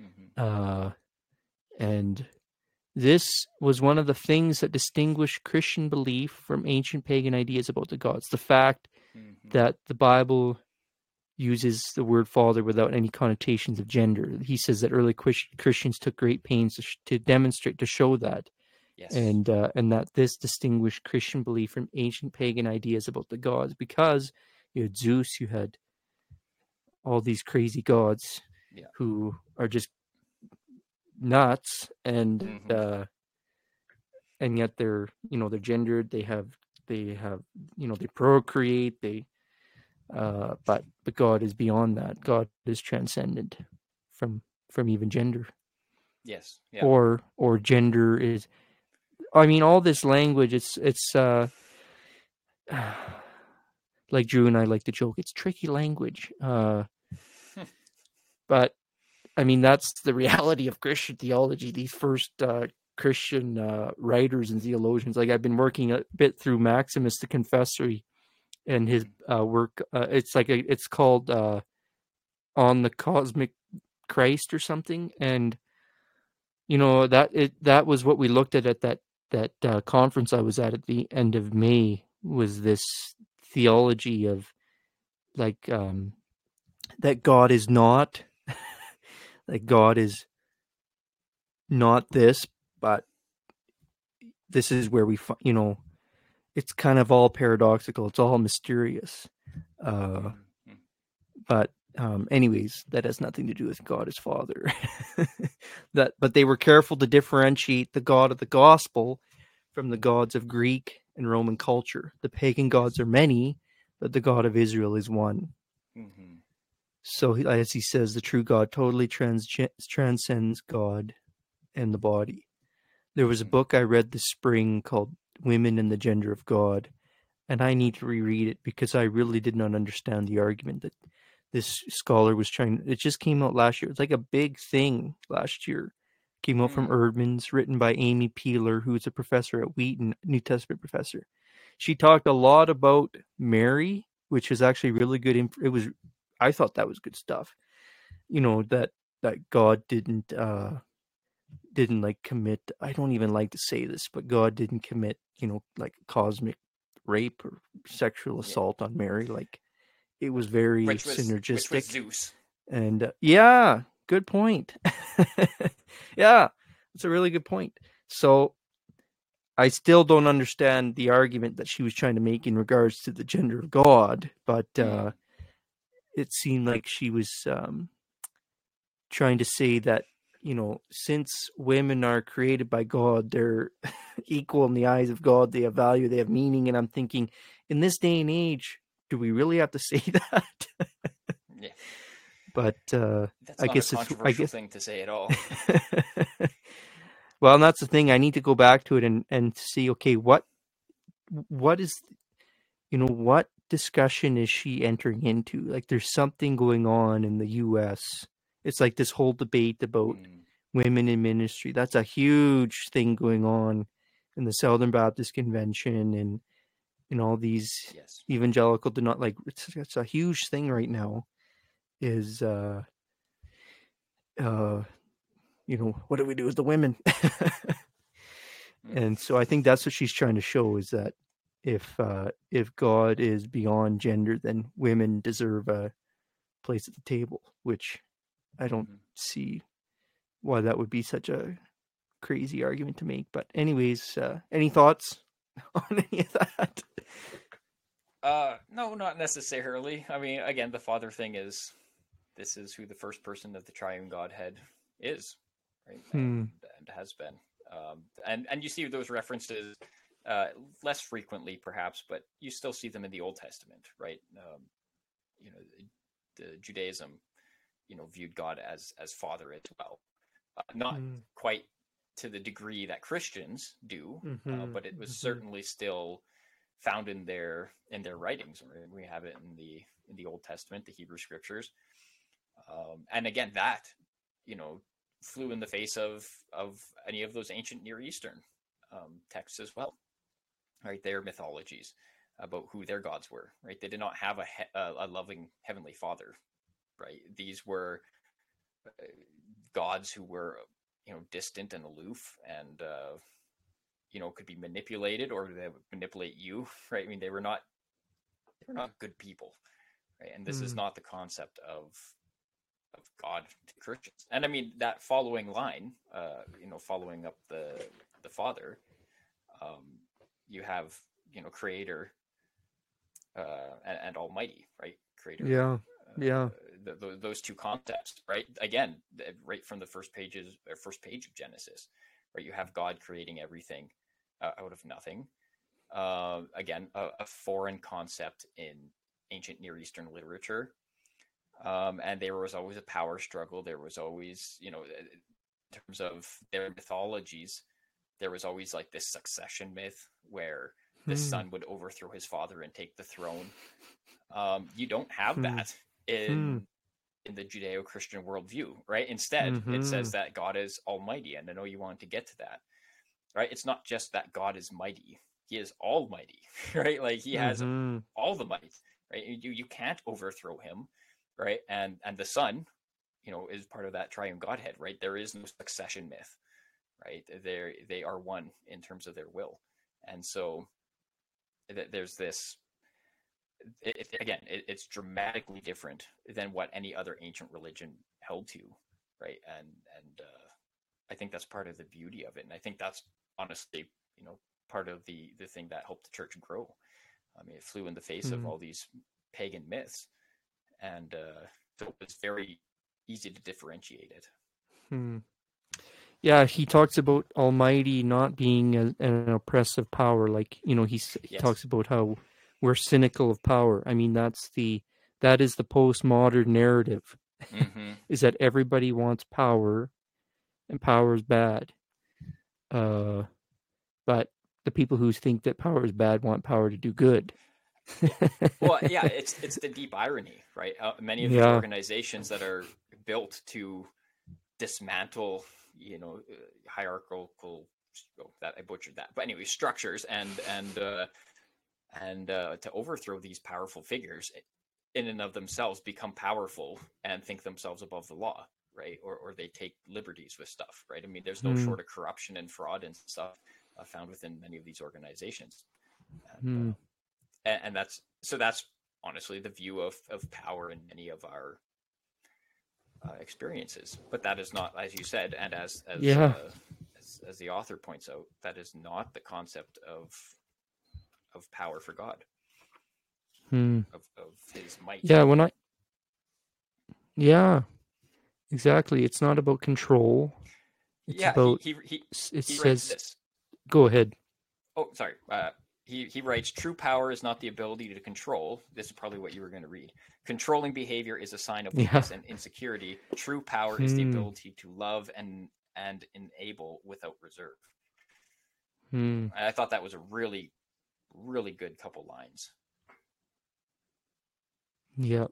B: Mhm.
A: uh, and this was one of the things that distinguished Christian belief from ancient pagan ideas about the gods. The fact
B: Mhm.
A: that the Bible uses the word father without any connotations of gender. He says that early Christians took great pains to, sh- to demonstrate, to show that,
B: Yes.
A: and uh, and that this distinguished Christian belief from ancient pagan ideas about the gods because you had Zeus, you had all these crazy gods
B: Yeah.
A: who are just nuts and
B: Mhm.
A: uh and yet they're you know they're gendered they have they have you know they procreate they uh but but god is beyond that god is transcendent from from even gender
B: yes. Yeah.
A: or or gender is i mean all this language it's it's uh like drew and i like to joke it's tricky language uh but i mean that's the reality of christian theology these first uh christian uh writers and theologians. Like i've been working a bit through maximus the confessor and his uh work uh, it's like a it's called uh on the cosmic christ or something and you know that it that was what we looked at at that that uh, conference i was at at the end of may was this theology of like um that god is not that god is not this but this is where we you know it's kind of all paradoxical it's all mysterious uh
B: Mhm.
A: but um anyways that has nothing to do with god as father that but they were careful to differentiate the god of the gospel from the gods of greek and roman culture the pagan gods are many but the god of israel is one
B: Mhm.
A: So he- as he says the true god totally trans- transcends god and the body there was a
B: Mhm.
A: book i read this spring called women and the gender of god and i need to reread it because i really did not understand the argument that this scholar was trying it just came out last year it's like a big thing last year came out from
B: Mm.
A: Eerdmans written by amy peeler who's a professor at wheaton new testament professor she talked a lot about mary which was actually really good it was i thought that was good stuff you know that that god didn't uh didn't like commit i don't even like to say this but god didn't commit you know like cosmic rape or sexual
B: Yeah.
A: assault on mary like it was very
B: was,
A: synergistic
B: was
A: and uh, yeah good point yeah it's a really good point so i still don't understand the argument that she was trying to make in regards to the gender of god but
B: Mm.
A: uh it seemed like she was um trying to say that you know since women are created by god they're equal in the eyes of god they have value they have meaning and i'm thinking in this day and age do we really have to say that
B: Yeah.
A: but uh
B: That's
A: I guess
B: a
A: it's- I
B: controversial
A: guess-
B: thing to say at all.
A: well, and that's the thing. I need to go back to it and and see. Okay, what what is you know what discussion is she entering into? Like, there's something going on in the U.S. It's like this whole debate about
B: Mm.
A: women in ministry. That's a huge thing going on in the Southern Baptist Convention and in all these
B: Yes.
A: evangelical do not like it's, it's a huge thing right now is uh uh you know what do we do with the women
B: Mm.
A: and so i think that's what she's trying to show is that if uh if god is beyond gender then women deserve a place at the table which i don't
B: Mhm.
A: see why that would be such a crazy argument to make but anyways uh any thoughts on any of that
B: Uh, no, not necessarily. I mean, again, the father thing is this is who the first person of the triune Godhead is, right?
A: Hmm.
B: And, and has been. Um, and and you see those references uh, less frequently perhaps, but you still see them in the Old Testament, right? Um, you know, the Judaism, you know, viewed God as as Father as well, uh, not mm. quite to the degree that Christians do, uh, mm-hmm. uh, but it was mm-hmm. certainly still found in their in their writings. We have it in the in the Old Testament, the Hebrew Scriptures, um, and again, that you know flew in the face of of any of those ancient Near Eastern um, texts as well, right? Their mythologies about who their gods were, right? They did not have a he- a loving heavenly Father, right? These were uh, gods who were you know distant and aloof and uh, you know could be manipulated or they would manipulate you right i mean they were not they were not good people right and this mm. is not the concept of of god to christians and i mean that following line uh you know following up the the father um you have you know creator uh and, and almighty right creator
A: yeah uh, yeah
B: the, the, those two concepts, right? Again, right from the first pages or first page of Genesis, right? You have God creating everything uh, out of nothing. Uh, again, a, a, foreign concept in ancient Near Eastern literature. Um, and there was always a power struggle. There was always, you know, in terms of their mythologies, there was always like this succession myth where the hmm. son would overthrow his father and take the throne. Um, you don't have hmm. that in hmm in the Judeo-Christian worldview, right? Instead, mm-hmm. it says that God is almighty, and I know you wanted to get to that, right? It's not just that God is mighty; He is almighty, right? Like He has mm-hmm. all the might, right? You you can't overthrow Him, right? And and the Son, you know, is part of that triune Godhead, right? There is no succession myth, right? They they are one in terms of their will, and so there's this it, again, it, it's dramatically different than what any other ancient religion held to, right? And and uh, I think that's part of the beauty of it, and I think that's honestly, you know, part of the the thing that helped the church grow. I mean, it flew in the face mm-hmm. of all these pagan myths, and uh, so it was very easy to differentiate it.
A: Hmm. Yeah, he talks about Almighty not being a, an oppressive power, like you know, he, yes. talks about how we're cynical of power. I mean, that's the that is the postmodern narrative. Mm-hmm. is that everybody wants power, and power is bad. Uh, but the people who think that power is bad want power to do good.
B: well, yeah, it's it's the deep irony, right? Uh, many of the yeah. organizations that are built to dismantle, you know, uh, hierarchical. Oh, that I butchered that, but anyway, structures and and uh, and uh, to overthrow these powerful figures in and of themselves become powerful and think themselves above the law right or, or they take liberties with stuff right i mean there's no mm. short of corruption and fraud and stuff uh, found within many of these organizations and, mm. uh, and, and, that's so that's honestly the view of, of power in many of our uh, experiences but that is not as you said and as as, yeah. Uh, as, as the author points out that is not the concept of of power for God.
A: Hmm.
B: Of, of his might.
A: Yeah, when I Yeah. Exactly. It's not about control. It's
B: yeah,
A: about
B: he, he, he
A: it says Go ahead.
B: Oh, sorry. Uh, he, he writes true power is not the ability to control this is probably what you were going to read controlling behavior is a sign of weakness yeah. and insecurity true power is the hmm. ability to love and and enable without reserve
A: hmm.
B: i thought that was a really really good couple lines.
A: Yep.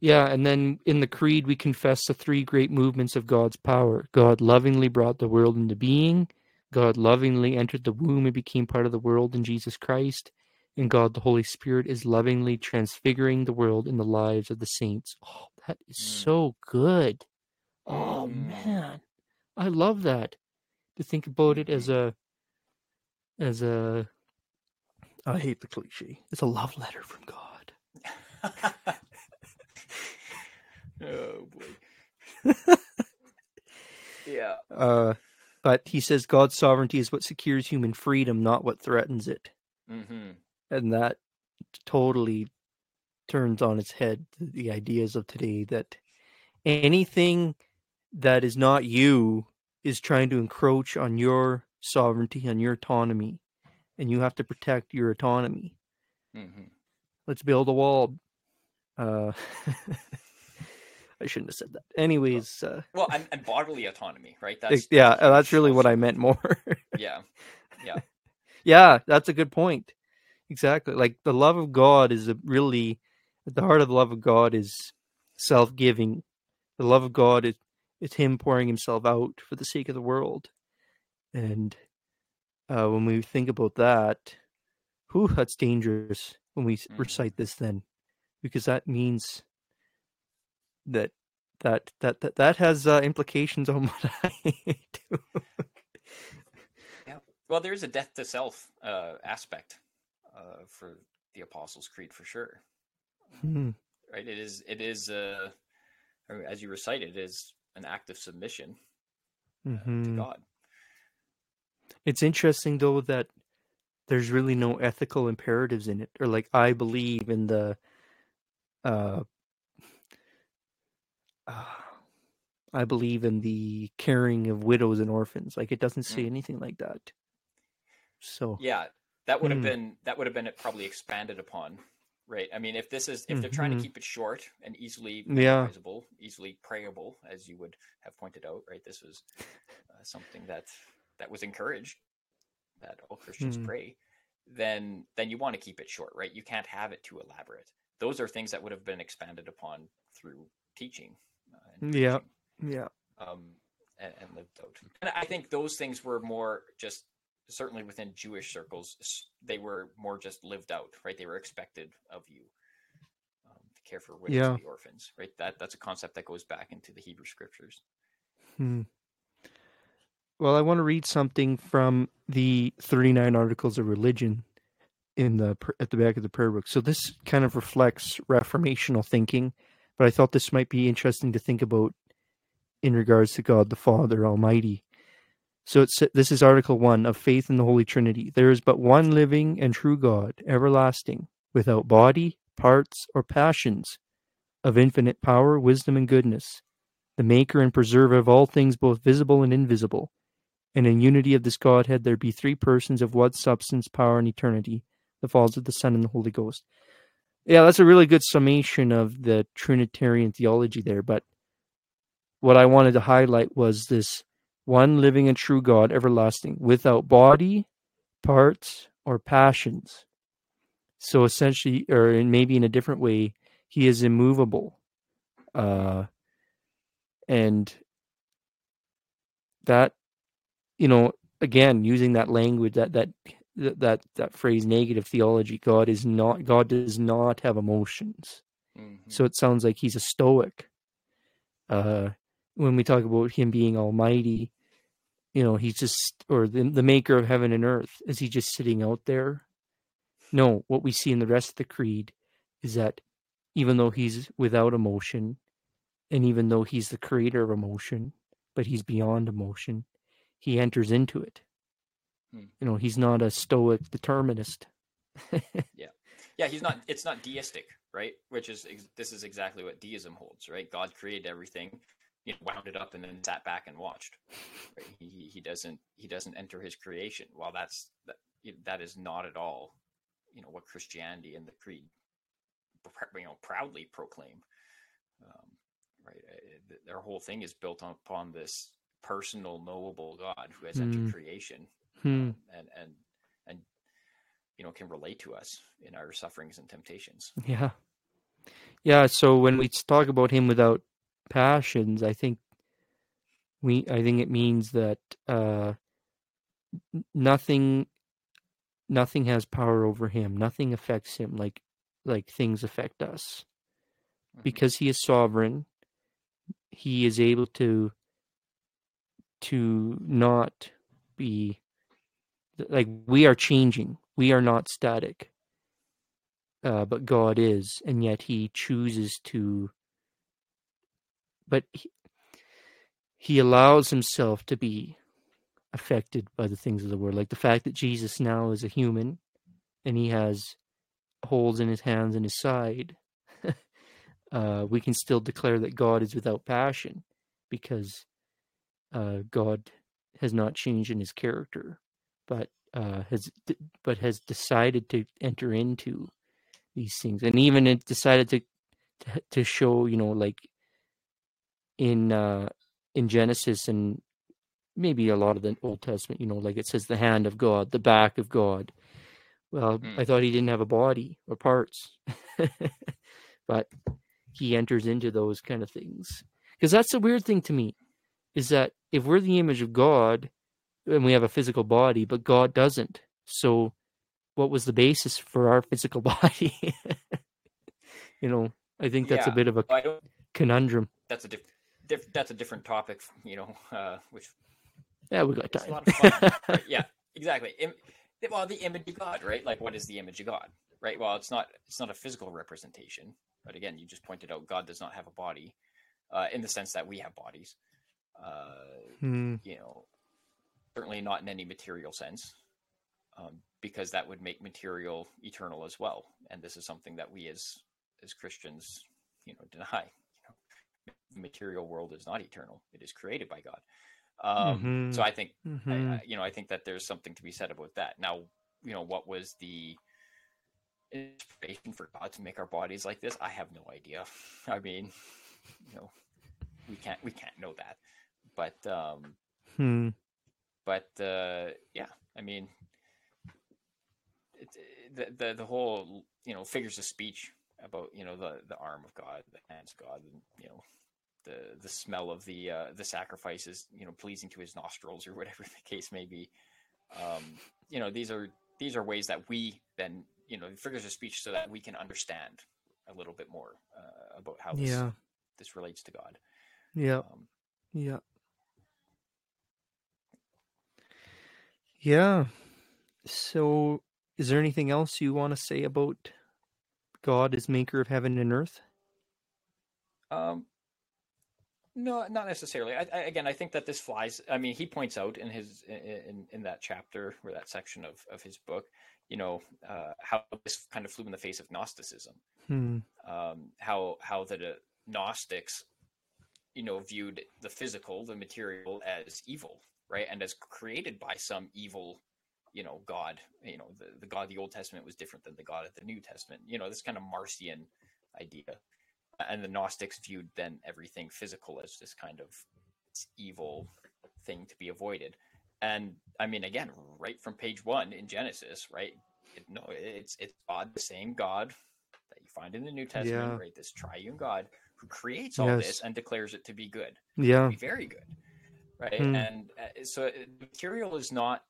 A: Yeah, and then in the Creed, we confess the three great movements of God's power. God lovingly brought the world into being, God lovingly entered the womb and became part of the world in Jesus Christ, and God the Holy Spirit is lovingly transfiguring the world in the lives of the saints. Oh, that is mm. so good. Oh, mm. man. I love that. To think about it as a as a I hate the cliche. It's a love letter from God.
B: oh boy. yeah.
A: Uh, but he says God's sovereignty is what secures human freedom, not what threatens it.
B: Mm-hmm.
A: And that totally turns on its head the ideas of today that anything that is not you is trying to encroach on your sovereignty and your autonomy, and you have to protect your autonomy.
B: hmm
A: Let's build a wall. Uh, I shouldn't have said that. Anyways, uh,
B: Well, and, and bodily autonomy, right? That's
A: yeah, uh, that's really what. I meant more.
B: Yeah, yeah,
A: yeah, that's a good point. Exactly. Like the love of God is a really at the heart of the love of God is self-giving. The love of God is is Him pouring Himself out for the sake of the world. And uh, when we think about that, whew, that's dangerous when we s
B: Mhm.
A: recite this. Then, because that means that that that that, that has uh, implications on what I do.
B: yeah. Well, there is a death to self uh, aspect uh, for the Apostles' Creed for sure.
A: Hmm.
B: Right? It is. It is. Uh, as you recite, it is an act of submission uh, to
A: Mhm.
B: God.
A: It's interesting though that there's really no ethical imperatives in it, or like I believe in the uh, uh I believe in the caring of widows and orphans. Like it doesn't say
B: Mm.
A: anything like that. So
B: Yeah, that would have
A: Hmm.
B: been that would have been probably expanded upon, right? I mean, if this is if they're trying to
A: Mhm.
B: keep it short and easily
A: Yeah.
B: easily prayable, as you would have pointed out, right? This was uh, something that that was encouraged that all Christians
A: Hmm.
B: pray. Then then you want to keep it short, right? You can't have it too elaborate. Those are things that would have been expanded upon through teaching. And
A: Yeah. yeah,
B: um, and, and lived out. And I think those things were more just certainly within Jewish circles, they were more just lived out, right? They were expected of you um, to care for widows
A: Yeah.
B: and the orphans, right? That that's a concept that goes back into the Hebrew scriptures.
A: Hmm. Well, I want to read something from the 39 Articles of Religion in the at the back of the prayer book. So this kind of reflects reformational thinking, but I thought this might be interesting to think about in regards to God the Father Almighty. So it's this is Article 1 of faith in the Holy Trinity. There is but one living and true God, everlasting, without body, parts, or passions, of infinite power, wisdom, and goodness, the maker and preserver of all things both visible and invisible. And in unity of this Godhead there be three persons of one substance, power, and eternity, the Father, the Son, and the Holy Ghost. Yeah, that's a really good summation of the Trinitarian theology there. But what I wanted to highlight was this one living and true God, everlasting, without body, parts, or passions. So essentially, or maybe in a different way, he is immovable. Uh, and that you know again using that language that that that that phrase negative theology god is not god does not have emotions.
B: Mhm.
A: so it sounds like he's a stoic. Uh when we talk about him being almighty you know he's just or the, the maker of heaven and earth is he just sitting out there? No what we see in the rest of the creed is that even though he's without emotion and even though he's the creator of emotion but he's beyond emotion he enters into it
B: Hmm.
A: you know he's not a stoic determinist
B: Yeah, Yeah, he's not. It's not deistic, right? Which is this is exactly what deism holds, right? God created everything, you know, wound it up, and then sat back and watched. Right? He, he doesn't he doesn't enter his creation. Well, that's that that is not at all, you know, what Christianity and the creed, you know, proudly proclaim. Um, right? Their whole thing is built upon this personal, knowable God who has
A: Hmm.
B: entered creation
A: hmm.
B: um, and and and you know can relate to us in our sufferings and temptations.
A: Yeah. Yeah, so when we talk about him without passions, I think we I think it means that uh nothing nothing has power over him. Nothing affects him like like things affect us.
B: Mhm.
A: Because he is sovereign, he is able to to not be like we are changing. We are not static uh, but God is, and yet He chooses to. But he, he allows Himself to be affected by the things of the world, like the fact that Jesus now is a human, and He has holes in His hands and His side. uh, we can still declare that God is without passion, because uh, God has not changed in his character, but uh, has but has decided to enter into these things, and even it decided to to, show you know like in uh, in Genesis and maybe a lot of the Old Testament, you know, like it says the hand of God, the back of God. Well, mm. I thought he didn't have a body or parts, but he enters into those kind of things because that's the weird thing to me is that if we're the image of God and we have a physical body, but God doesn't, so what was the basis for our physical body? you know, I think that's yeah, a bit of a conundrum.
B: That's a different diff- that's a different topic, you know, uh, which
A: yeah, we got time.
B: right? Yeah, exactly. Im- well, the image of God, right? Like, what is the image of God, right? Well, it's not it's not a physical representation, but again, you just pointed out God does not have a body, uh, in the sense that we have bodies. Uh, hmm. You know, certainly not in any material sense, um, because that would make material eternal as well, and this is something that we as as Christians, you know, deny You know, the material world is not eternal; it is created by God. Um, mm-hmm. So I think, mm-hmm. I, you know, I think that there's something to be said about that. Now, you know, what was the inspiration for God to make our bodies like this? I have no idea. I mean, you know, we can't we can't know that, but um, hmm. But uh, yeah, I mean, it, the the the whole you know figures of speech about you know the the arm of God, the hands of God, and you know the the smell of the uh, the sacrifice is you know pleasing to his nostrils or whatever the case may be. Um, you know these are these are ways that we then you know figures of speech so that we can understand a little bit more uh, about how this yeah. this relates to God.
A: Yeah. Um, yeah. Yeah. So, is there anything else you want to say about God as maker of heaven and earth?
B: Um, no, not necessarily. I, I, again, I think that this flies. I mean, he points out in his in in that chapter or that section of of his book, you know, uh, how this kind of flew in the face of Gnosticism. Hmm. Um, how how the Gnostics, you know, viewed the physical, the material, as evil, right, and as created by some evil, you know, God. You know, the the God of the Old Testament was different than the God of the New Testament. You know, this kind of Marcion idea and the Gnostics viewed then everything physical as this kind of evil thing to be avoided. And I mean, again, right from page one in Genesis, right? It, no, it's it's God, the same God that you find in the New Testament, yeah. right? This triune God who creates all yes. this and declares it to be good.
A: Yeah,
B: be very good, right? Hmm. And uh, so material is not,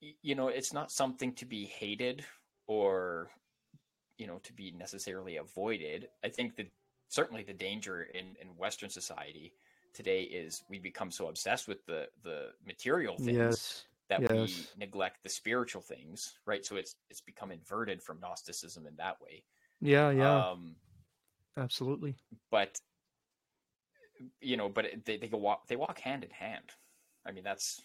B: you know, it's not something to be hated or you know to be necessarily avoided. I think that certainly the danger in in Western society today is we become so obsessed with the the material things yes. that yes. we neglect the spiritual things, right? So it's it's become inverted from Gnosticism in that way.
A: Yeah, yeah, um, absolutely.
B: But you know, but they they go walk they walk hand in hand. I mean, that's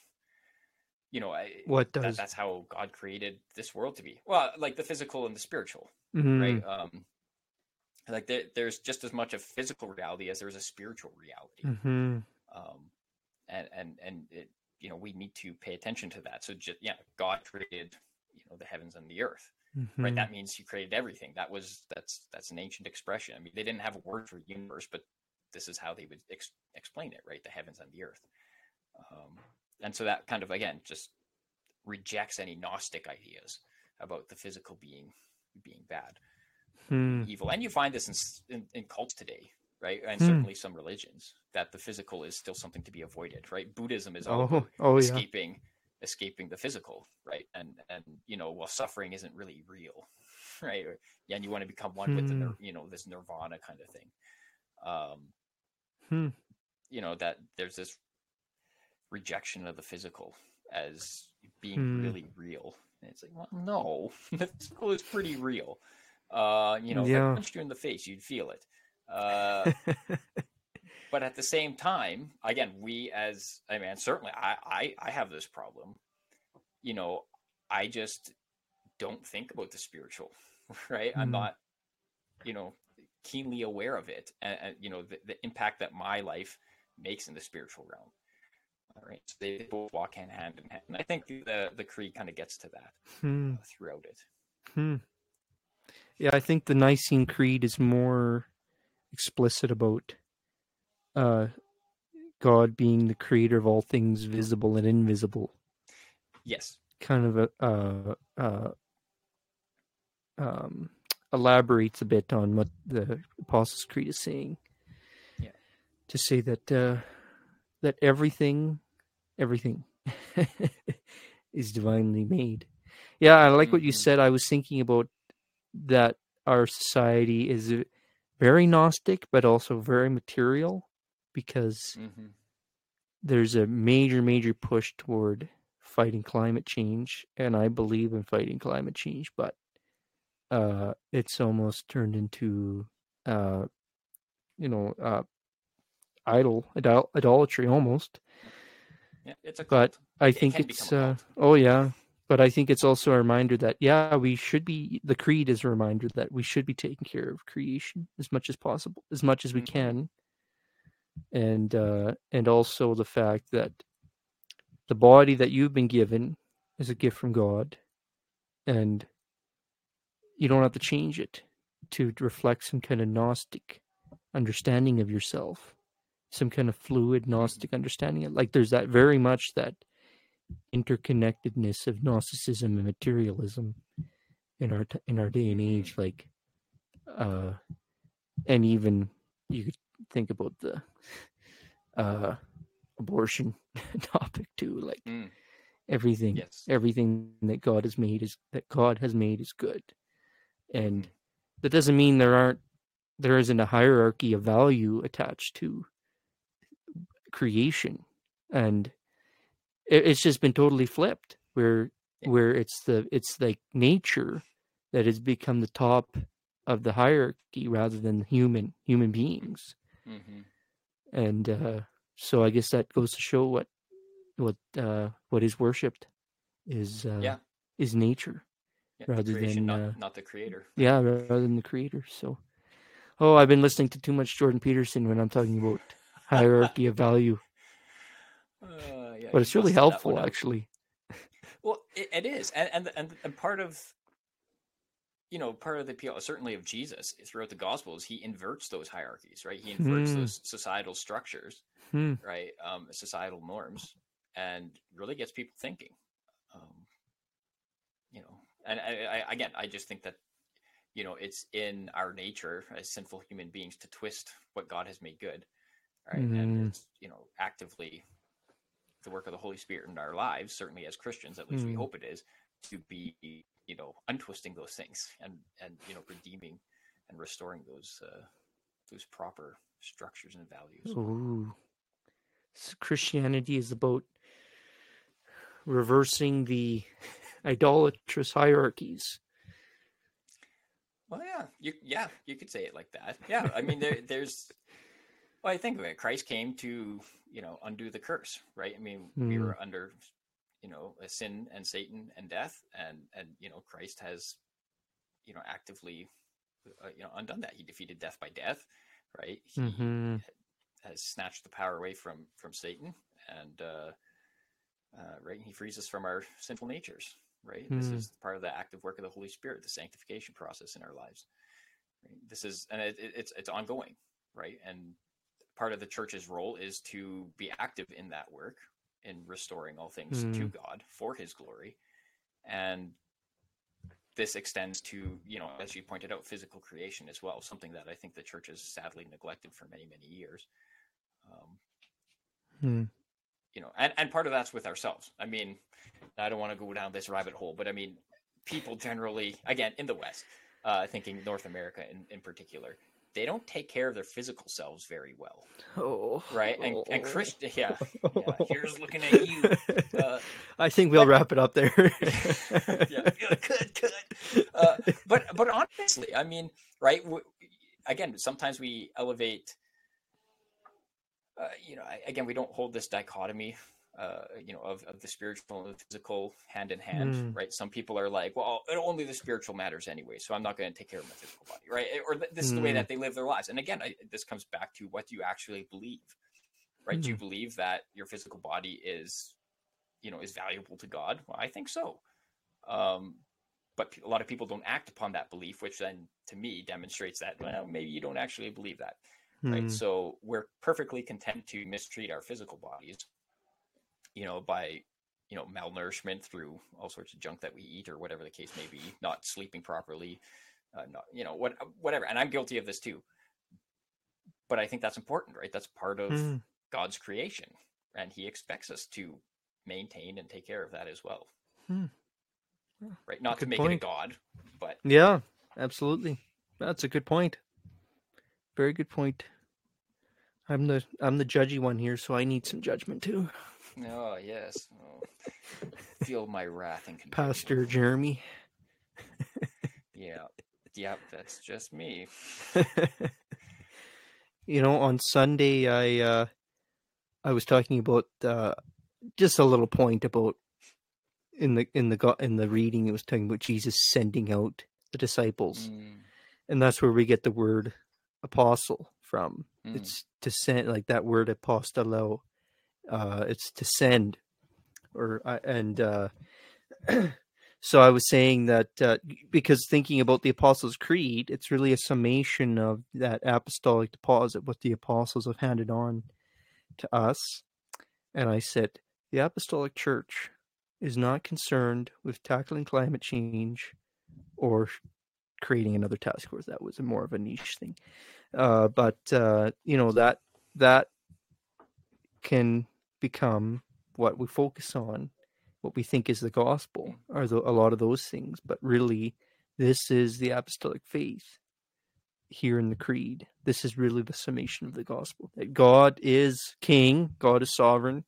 B: you know,
A: what does
B: that, that's how God created this world to be. Well, like the physical and the spiritual, mm-hmm. right? Um, like there, there's just as much a physical reality as there's a spiritual reality. Mm-hmm. Um, and and and it, you know, we need to pay attention to that. So just yeah, God created you know the heavens and the earth. Mm-hmm. Right, that means He created everything. That was that's that's an ancient expression. I mean, they didn't have a word for universe, but this is how they would ex- explain it, right? The heavens and the earth. Um, and so that kind of again just rejects any gnostic ideas about the physical being being bad hmm. evil and you find this in, in, in cults today right and hmm. certainly some religions that the physical is still something to be avoided right buddhism is all oh, oh, escaping yeah. escaping the physical right and and you know well suffering isn't really real right yeah and you want to become one hmm. with the hmm. you know this nirvana kind of thing um hmm. you know that there's this rejection of the physical as being hmm. really real. And it's like, well, no, the physical is pretty real. Uh, you know, yeah. if I punched you in the face, you'd feel it. Uh, but at the same time, again, we as I mean, certainly I, I I have this problem. You know, I just don't think about the spiritual, right? Mm. I'm hmm. not, you know, keenly aware of it, and, and you know the, the impact that my life makes in the spiritual realm. All right, so they both walk hand hand in hand. And I think the the creed kind of gets to that
A: Hmm.
B: uh, throughout it.
A: Hmm. Yeah, I think the Nicene Creed is more explicit about uh, God being the creator of all things visible and invisible.
B: Yes.
A: Kind of a, uh, uh, um, elaborates a bit on what the Apostles' Creed is saying.
B: Yeah.
A: To say that uh, that everything, everything, is divinely made. Yeah, I like what you
B: Mhm.
A: said. I was thinking about that our society is very gnostic, but also very material, because
B: hmm
A: there's a major, major push toward fighting climate change, and I believe in fighting climate change, but uh, it's almost turned into, uh, you know, uh, idol, idol, idolatry almost.
B: Yeah, it's a
A: But. I
B: It
A: think it's, uh, oh yeah, but I think it's also a reminder that yeah, we should be. The creed is a reminder that we should be taking care of creation as much as possible, as much as we
B: Mhm.
A: can, and uh, and also the fact that the body that you've been given is a gift from God, and you don't have to change it to reflect some kind of gnostic understanding of yourself, some kind of fluid gnostic understanding. Like there's that very much that interconnectedness of Gnosticism and materialism in our in our day and age. Like, uh, and even you could think about the uh, abortion topic too. Like
B: Mm,
A: everything,
B: yes.
A: everything that God has made is that God has made is good, and that doesn't mean there aren't there isn't a hierarchy of value attached to creation. And it, it's just been totally flipped where where it's the it's like nature that has become the top of the hierarchy rather than human human beings.
B: Mhm.
A: and uh so i guess that goes to show what what uh what is worshipped is uh
B: Yeah.
A: is nature
B: Yeah,
A: rather
B: the creation,
A: than,
B: not,
A: uh,
B: not the creator.
A: yeah rather than the creator so oh i've been listening to too much jordan peterson when i'm talking about hierarchy of value
B: Uh, yeah,
A: but it's really helpful actually
B: Well, it, it is, and, and and and part of you know part of the appeal, certainly of Jesus throughout the Gospels, he inverts those hierarchies, right? He inverts
A: Hmm.
B: those societal structures,
A: hmm.
B: right? Um, societal norms, and really gets people thinking. Um, you know, and I, I, again, I just think that you know it's in our nature as sinful human beings to twist what God has made good, right?
A: Mhm.
B: And it's you know actively the work of the Holy Spirit in our lives, certainly as Christians, at least we
A: Mm.
B: hope it is, to be you know untwisting those things and and you know redeeming and restoring those uh, those proper structures and values.
A: Ooh. So Christianity is about reversing the idolatrous hierarchies.
B: Well, yeah, you yeah you could say it like that. Yeah, I mean there there's. Well, I think of it. Christ came to you know undo the curse, right? I mean we
A: Mm.
B: were under you know a sin and Satan and death, and and you know Christ has you know actively uh, you know undone that. He defeated death by death, right? He
A: hmm
B: has snatched the power away from from Satan, and uh, uh, right, he frees us from our sinful natures. Right, this
A: Hmm.
B: is part of the active work of the Holy Spirit, the sanctification process in our lives. Right? This is, and it, it- it's it's ongoing, right? And part of the church's role is to be active in that work in restoring all things to
A: Hmm.
B: God for His glory, and this extends to you know as you pointed out physical creation as well something that i think the church has sadly neglected for many many years um,
A: Hmm.
B: You know and, and part of that's with ourselves i mean i don't want to go down this rabbit hole but i mean people generally again in the west uh, thinking north america in, in particular they don't take care of their physical selves very well
A: Oh,
B: right and, and
A: oh.
B: christian yeah, yeah here's looking at you uh,
A: I think we'll
B: but-
A: wrap it up there.
B: yeah, good, good, good. Uh, but but honestly, I mean, right? W- again, sometimes we elevate. Uh, you know, I- again, we don't hold this dichotomy. Uh, you know, of, of the spiritual and the physical hand in hand,
A: Mm.
B: right? Some people are like, well, only the spiritual matters anyway, so I'm not going to take care of my physical body, right? Or th- this is the way
A: Mm.
B: that they live their lives. And again, I, this comes back to what do you actually believe, right? Do you believe that your physical body is, you know, is valuable to God? Well, I think so. Um, but a lot of people don't act upon that belief, which then to me demonstrates that well, maybe you don't actually believe that, right? So we're perfectly content to mistreat our physical bodies, you know, by you know malnourishment through all sorts of junk that we eat or whatever the case may be, not sleeping properly, uh, not you know what whatever. And I'm guilty of this too. But I think that's important, right? That's part of
A: Mm.
B: God's creation, and He expects us to maintain and take care of that as well.
A: Hmm.
B: Right? Not to
A: Good
B: make it a god, but
A: Yeah, absolutely. That's a good point. Very good point. I'm the I'm the judgy one here, so I need some judgment too.
B: oh yes, oh, feel my wrath and conviction.
A: Pastor Jeremy.
B: Yeah, yep, that's just me.
A: you know, on Sunday I uh I was talking about uh just a little point about in the in the in the reading it was talking about Jesus sending out the disciples.
B: Mm,
A: And that's where we get the word apostle from.
B: mm,
A: It's to send like that word apostello. Uh it's to send or uh, and uh so I was saying that uh, because thinking about the Apostles' Creed, it's really a summation of that apostolic deposit, what the apostles have handed on to us. And I said, the Apostolic Church is not concerned with tackling climate change or creating another task force. That was a more of a niche thing. Uh, but uh, you know that that can become what we focus on what we think is the gospel are the, a lot of those things but really this is the apostolic faith here in the creed. This is really the summation of the gospel that god is king god is sovereign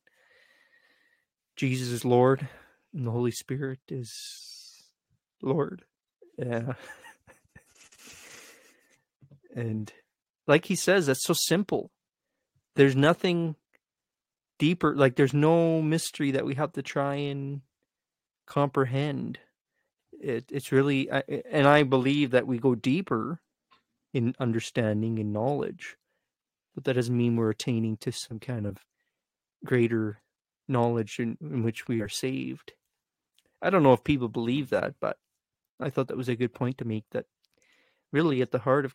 A: jesus is lord and the holy spirit is lord. Yeah. And like he says that's so simple. There's nothing deeper like there's no mystery that we have to try and comprehend. It, it's really and i believe that we go deeper in understanding and knowledge but that doesn't mean we're attaining to some kind of greater knowledge in, in which we are saved. I don't know if people believe that but i thought that was a good point to make that really at the heart of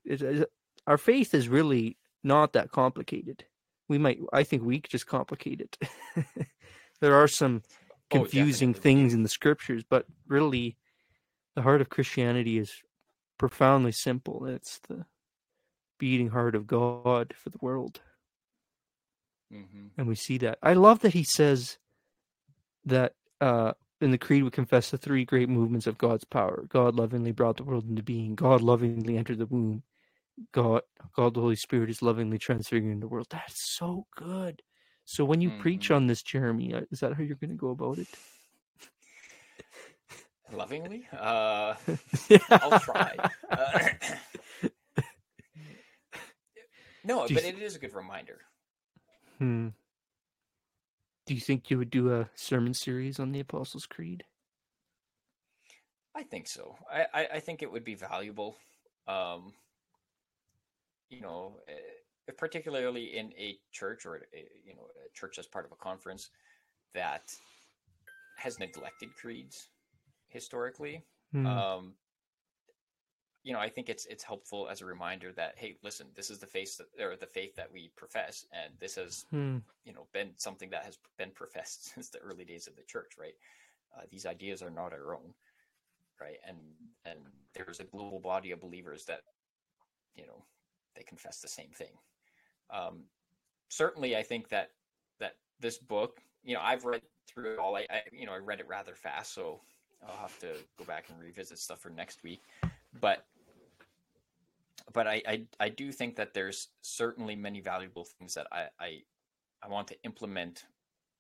A: our faith is really not that complicated. We might i think we just complicate it. There are some
B: Oh,
A: confusing
B: definitely.
A: things in the scriptures but really the heart of christianity is profoundly simple. It's the beating heart of god for the world.
B: Hmm
A: and we see that. I love that he says that uh in the creed we confess the three great movements of god's power. God lovingly brought the world into being. God lovingly entered the womb god god the holy spirit is lovingly transfiguring the world that's so good so when you preach
B: Mhm.
A: on this jeremy uh, is that how you're going to go about it
B: Lovingly, uh, I'll try. Uh, no,
A: Do
B: but
A: th-
B: it is a good reminder.
A: hmm. do you think you would do a sermon series on the apostles creed
B: I think so. I, I, I think it would be valuable. Um, you know, eh, particularly in a church or a, you know a church as part of a conference that has neglected creeds historically.
A: Hmm.
B: Um, you know, I think it's it's helpful as a reminder that hey, listen, this is the faith that, or the faith that we profess, and this has
A: Hmm.
B: you know been something that has been professed since the early days of the church, right? Uh, these ideas are not our own, right? And and there's a global body of believers that you know they confess the same thing. Um, certainly, I think that that this book, you know, I've read through it all. I, I you know I read it rather fast, so I'll have to go back and revisit stuff for next week. But but I, I I do think that there's certainly many valuable things that I I, I want to implement,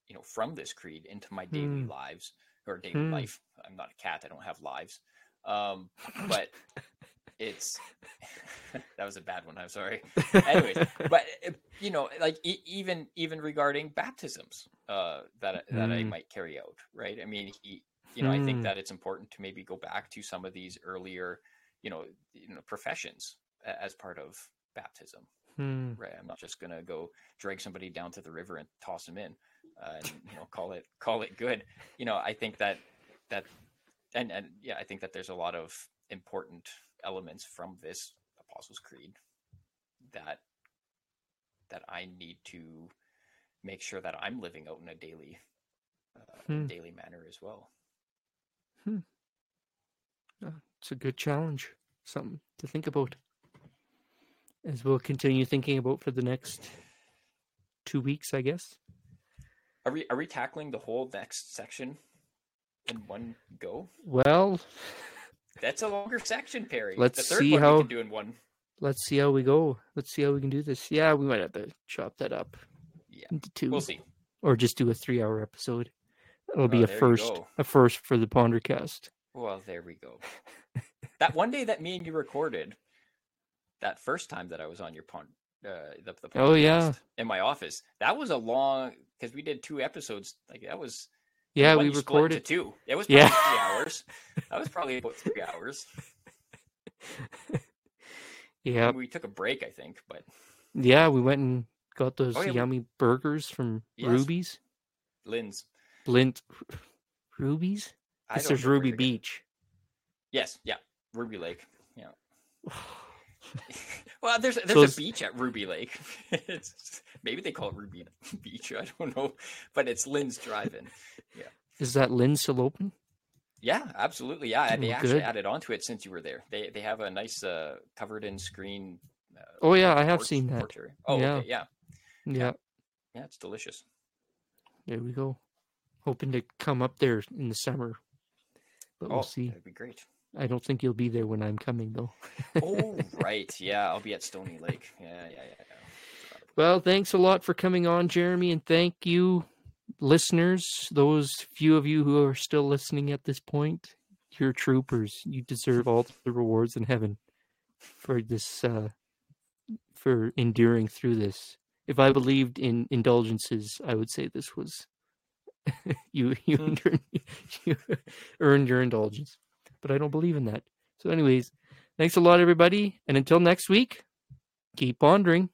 B: you know, from this creed into my daily
A: Hmm.
B: lives or daily
A: Hmm.
B: life. I'm not a cat. I don't have lives. Um, but it's that was a bad one. I'm sorry. Anyways, but uh, you know, like e- even even regarding baptisms, uh, that that I
A: Mm.
B: might carry out, right? I mean, he, you know, I think
A: Mm.
B: that it's important to maybe go back to some of these earlier, you know, you know, professions as part of baptism.
A: Hmm.
B: Right. I'm not just gonna go drag somebody down to the river and toss them in, uh, and you know call it call it good. You know, I think that that and and yeah, I think that there's a lot of important elements from this Apostles' Creed that that I need to make sure that I'm living out in a daily uh,
A: Hmm.
B: daily manner as well.
A: It's a good challenge. Something to think about. As we'll continue thinking about for the next two weeks, I guess.
B: Are we are we tackling the whole next section in one go?
A: Well,
B: That's a longer section, Perry.
A: Let's
B: the third
A: see
B: one
A: how-
B: we can do in one.
A: let's see how we go. Let's see how we can do this. Yeah, we might have to chop that up
B: Yeah,
A: into 2
B: we'll see.
A: or just do a three-hour episode. It'll be
B: Oh,
A: a first, a first for the Pondercast.
B: Well, there we go. that one day that me and you recorded, that first time that I was on your pond, uh, the, the
A: Oh, yeah.
B: in my office, that was a long because we did two episodes. Like that was
A: Yeah, we
B: you split into
A: recorded.
B: two. It was probably
A: Yeah.
B: three hours. That was probably about three hours.
A: Yeah,
B: we took a break, I think, but
A: yeah, we went and got those
B: Oh, yeah, we-
A: yummy burgers from
B: Yes.
A: Ruby's.
B: Lynn's.
A: Blint Ruby's? This is Ruby. Beach.
B: Yes, yeah, Ruby Lake. Yeah. Well, there's there's
A: So
B: a beach at Ruby Lake. it's, maybe they call it Ruby Beach. I don't know, but it's Lynn's Drive-In. Yeah.
A: Is that Lynn still open?
B: Yeah, absolutely. Yeah, they
A: Oh,
B: actually
A: good.
B: added onto it since you were there. They they have a nice uh, covered in screen. Uh,
A: Oh yeah, I have
B: porch-
A: seen that.
B: porch area. Oh,
A: Yeah.
B: okay, yeah,
A: Yeah,
B: yeah. It's delicious.
A: there we go. Hoping to come up there in the summer, but we'll
B: oh,
A: see.
B: that'd be great.
A: I don't think you'll be there when I'm coming though.
B: Oh, right. Yeah, I'll be at Stony Lake. Yeah, yeah, yeah. yeah.
A: Well, thanks a lot for coming on, Jeremy, and thank you, listeners. Those few of you who are still listening at this point, you're troopers. You deserve all the rewards in heaven for this, uh, for enduring through this. If I believed in indulgences, I would say this was you. You,
B: Hmm.
A: earned, you earned your indulgence, but I don't believe in that. So, anyways, thanks a lot, everybody, and until next week, keep pondering.